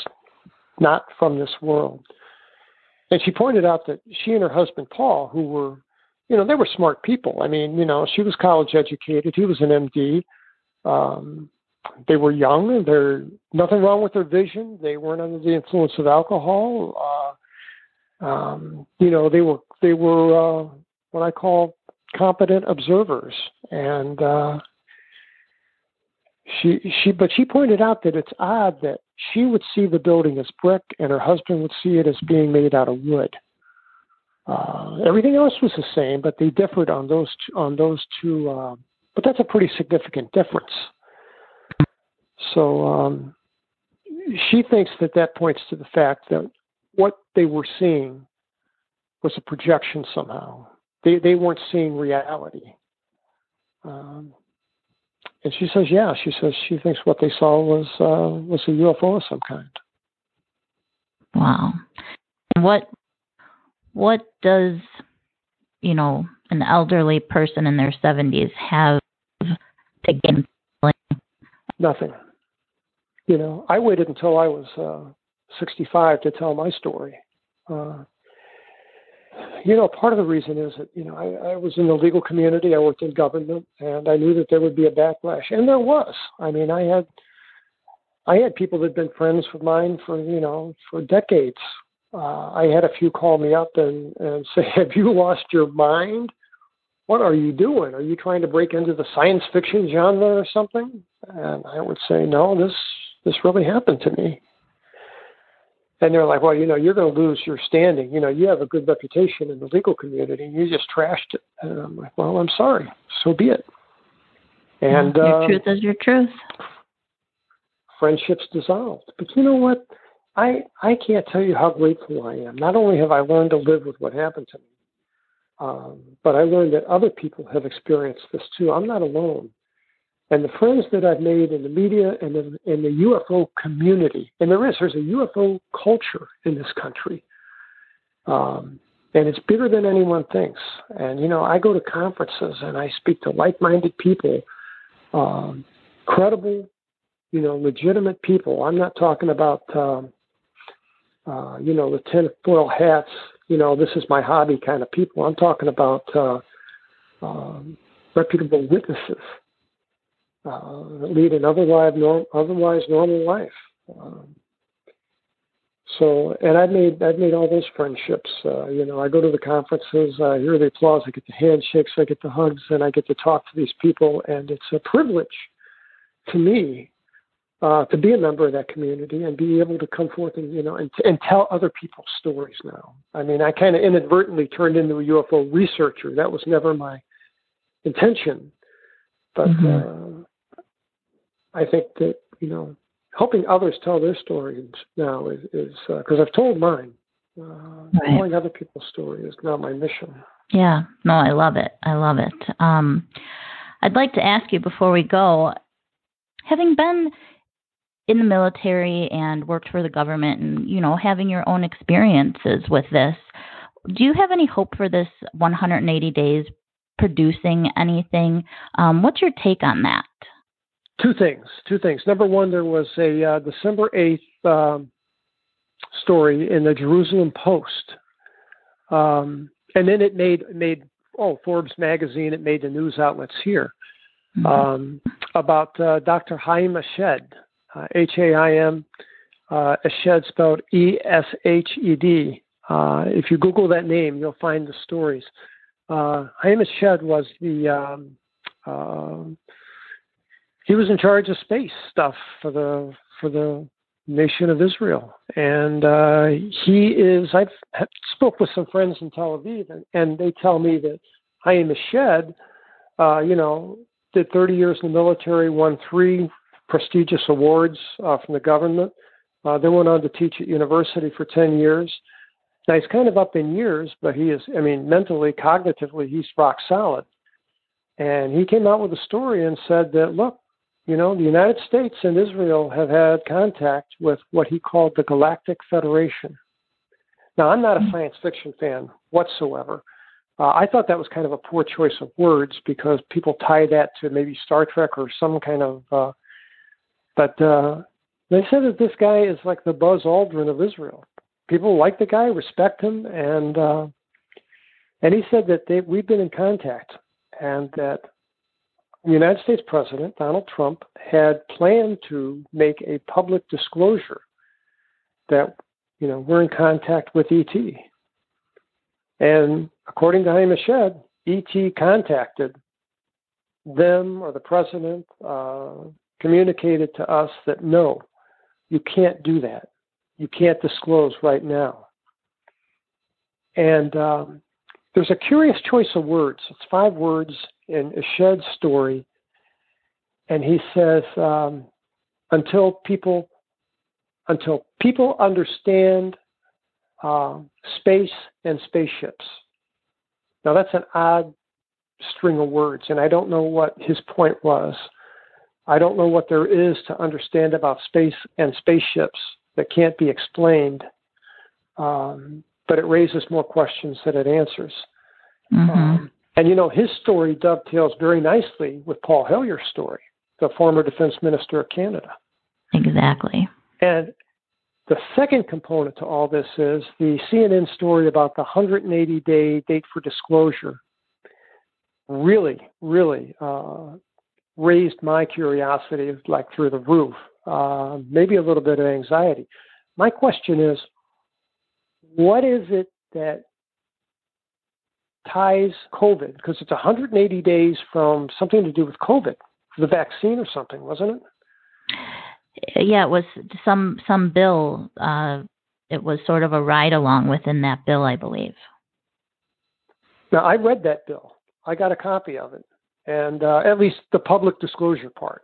not from this world. And she pointed out that she and her husband, Paul, who were you know, they were smart people. I mean, you know, she was college educated. He was an MD. Um, they were young. and There nothing wrong with their vision. They weren't under the influence of alcohol. Uh, um, you know, they were they were uh, what I call competent observers, and uh, she she but she pointed out that it's odd that she would see the building as brick and her husband would see it as being made out of wood. Uh, everything else was the same, but they differed on those two, on those two. Uh, but that's a pretty significant difference. So um, she thinks that that points to the fact that what they were seeing was a projection somehow. They they weren't seeing reality. Um, and she says, yeah, she says she thinks what they saw was uh, was a UFO of some kind. Wow. What what does you know an elderly person in their 70s have to gain? Nothing. You know i waited until i was uh 65 to tell my story. Uh you know part of the reason is that you know I, I was in the legal community i worked in government and i knew that there would be a backlash and there was. I mean i had i had people that had been friends of mine for you know for decades uh, I had a few call me up and, and say, Have you lost your mind? What are you doing? Are you trying to break into the science fiction genre or something? And I would say, No, this this really happened to me. And they're like, Well, you know, you're going to lose your standing. You know, you have a good reputation in the legal community. You just trashed it. And I'm like, Well, I'm sorry. So be it. And your uh, truth is your truth. Friendships dissolved. But you know what? I I can't tell you how grateful I am. Not only have I learned to live with what happened to me, um, but I learned that other people have experienced this too. I'm not alone. And the friends that I've made in the media and in, in the UFO community, and there is, there's a UFO culture in this country. Um, and it's bigger than anyone thinks. And, you know, I go to conferences and I speak to like minded people, um, credible, you know, legitimate people. I'm not talking about, um, uh, you know, the tinfoil hats, you know, this is my hobby kind of people. I'm talking about uh, um, reputable witnesses uh, that lead an otherwise, norm, otherwise normal life. Um, so, and I've made I've made all those friendships. Uh, you know, I go to the conferences, I hear the applause, I get the handshakes, I get the hugs, and I get to talk to these people, and it's a privilege to me uh, to be a member of that community and be able to come forth and you know and, and tell other people's stories now. I mean, I kind of inadvertently turned into a UFO researcher. That was never my intention, but mm-hmm. uh, I think that you know helping others tell their stories now is because uh, I've told mine. Uh, right. Telling other people's stories is now my mission. Yeah, no, I love it. I love it. Um, I'd like to ask you before we go, having been in the military and worked for the government and you know having your own experiences with this. Do you have any hope for this 180 days producing anything? Um, what's your take on that? Two things two things. Number one there was a uh, december 8th um, story in the jerusalem post. Um, and then it made made oh forbes magazine it made the news outlets here. Mm-hmm. Um, about uh, dr haim eshed uh, H A I M, uh, Eshed spelled E S H E D. Uh, if you Google that name, you'll find the stories. Uh, Haim Eshed was the um, uh, he was in charge of space stuff for the for the nation of Israel, and uh, he is. I've spoke with some friends in Tel Aviv, and, and they tell me that Haim Eshed, uh, you know, did 30 years in the military, won three prestigious awards uh, from the government. Uh, then went on to teach at university for 10 years. Now he's kind of up in years, but he is, I mean, mentally, cognitively, he's rock solid. And he came out with a story and said that, look, you know, the United States and Israel have had contact with what he called the Galactic Federation. Now, I'm not a mm-hmm. science fiction fan whatsoever. Uh, I thought that was kind of a poor choice of words because people tie that to maybe Star Trek or some kind of. Uh, but uh, they said that this guy is like the Buzz Aldrin of Israel. People like the guy, respect him, and uh, and he said that they, we've been in contact, and that the United States President Donald Trump had planned to make a public disclosure that you know we're in contact with ET, and according to Haim Eshed, ET contacted them or the president, uh, communicated to us that no, you can't do that. You can't disclose right now. And um, there's a curious choice of words. It's five words in Eshed's story. And he says, um, until people until people understand uh, space and spaceships. Now that's an odd string of words, and I don't know what his point was. I don't know what there is to understand about space and spaceships that can't be explained, um, but it raises more questions than it answers. Mm-hmm. Um, and you know, his story dovetails very nicely with Paul Hellyer's story, the former defense minister of Canada. Exactly. And the second component to all this is the CNN story about the 180 day date for disclosure. Really, really uh, raised my curiosity like through the roof, uh, maybe a little bit of anxiety. My question is, what is it that ties COVID? Because it's 180 days from something to do with COVID, the vaccine or something, wasn't it? Yeah, it was some some bill. Uh, it was sort of a ride along within that bill, I believe. Now I read that bill. I got a copy of it, and uh, at least the public disclosure part.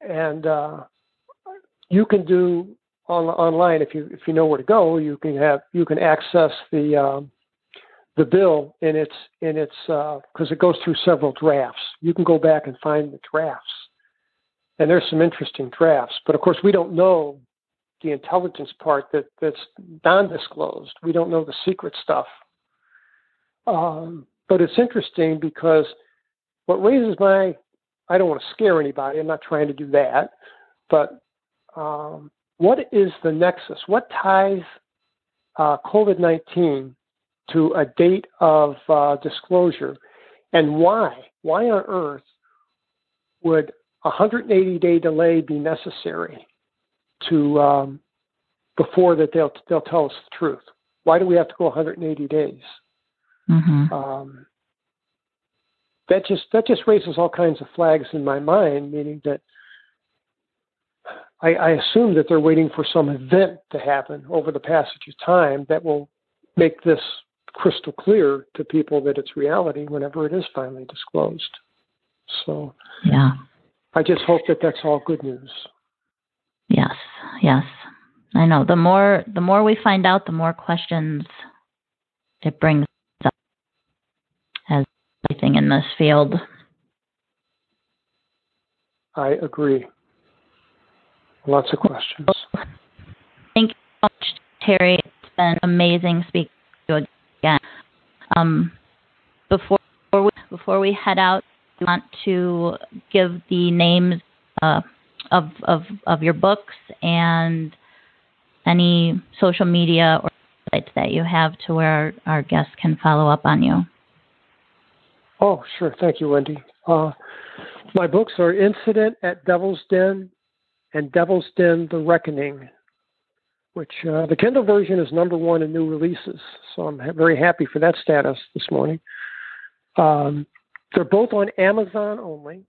And uh, you can do on, online if you if you know where to go. You can have you can access the um, the bill in its in its because uh, it goes through several drafts. You can go back and find the drafts, and there's some interesting drafts. But of course, we don't know the intelligence part that that's non-disclosed. We don't know the secret stuff. Um, but it's interesting because what raises my I don't want to scare anybody. I'm not trying to do that. But um, what is the nexus? What ties uh, COVID 19 to a date of uh, disclosure? And why? Why on earth would a 180 day delay be necessary to um, before that they'll they'll tell us the truth? Why do we have to go 180 days? Mm-hmm. Um, that just that just raises all kinds of flags in my mind, meaning that I, I assume that they're waiting for some event to happen over the passage of time that will make this crystal clear to people that it's reality whenever it is finally disclosed. So, yeah, I just hope that that's all good news. Yes, yes, I know. The more the more we find out, the more questions it brings in this field. I agree. Lots of questions. Thank you so much, Terry. It's been amazing speaking to you again. Um, before we, before we head out, we want to give the names uh, of, of, of your books and any social media or sites that you have to where our, our guests can follow up on you. Oh, sure. Thank you, Wendy. Uh, my books are Incident at Devil's Den and Devil's Den The Reckoning. which uh, the Kindle version is number one in new releases. So I'm very happy for that status this morning. Um, they're both on Amazon only.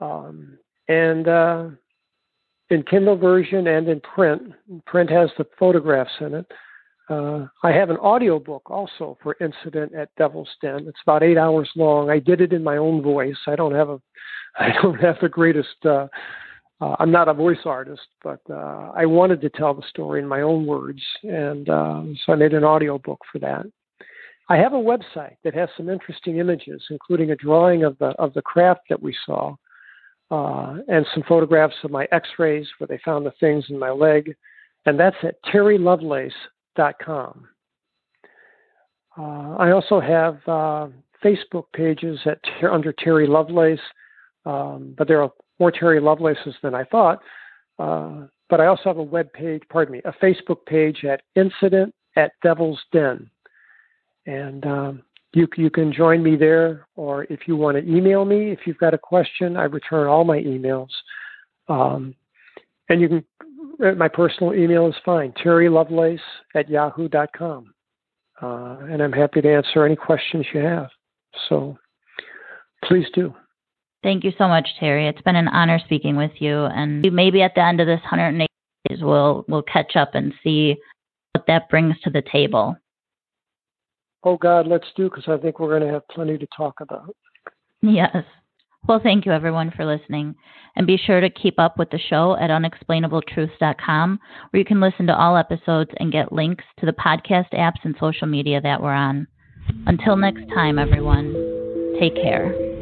Um, and uh, in Kindle version and in print, print has the photographs in it. Uh, I have an audio book also for Incident at Devil's Den. It's about eight hours long. I did it in my own voice. I don't have a, I don't have the greatest. Uh, uh, I'm not a voice artist, but uh, I wanted to tell the story in my own words, and uh, so I made an audio book for that. I have a website that has some interesting images, including a drawing of the of the craft that we saw, uh, and some photographs of my X-rays where they found the things in my leg, and that's at terrylovelace.com. Uh, I also have uh, Facebook pages at under Terry Lovelace, um, but there are more Terry Lovelaces than I thought. Uh, but I also have a web page, pardon me, a Facebook page at Incident at Devil's Den, and um, you you can join me there, or if you want to email me, if you've got a question, I return all my emails. Um, and you can, my personal email is fine, Terry Lovelace at yahoo.com. Uh, and I'm happy to answer any questions you have. So please do. Thank you so much, Terry. It's been an honor speaking with you. And maybe at the end of this 108 days, we'll, we'll catch up and see what that brings to the table. Oh, God, let's do because I think we're going to have plenty to talk about. Yes. Well, thank you everyone for listening. And be sure to keep up with the show at unexplainabletruths.com, where you can listen to all episodes and get links to the podcast apps and social media that we're on. Until next time, everyone, take care.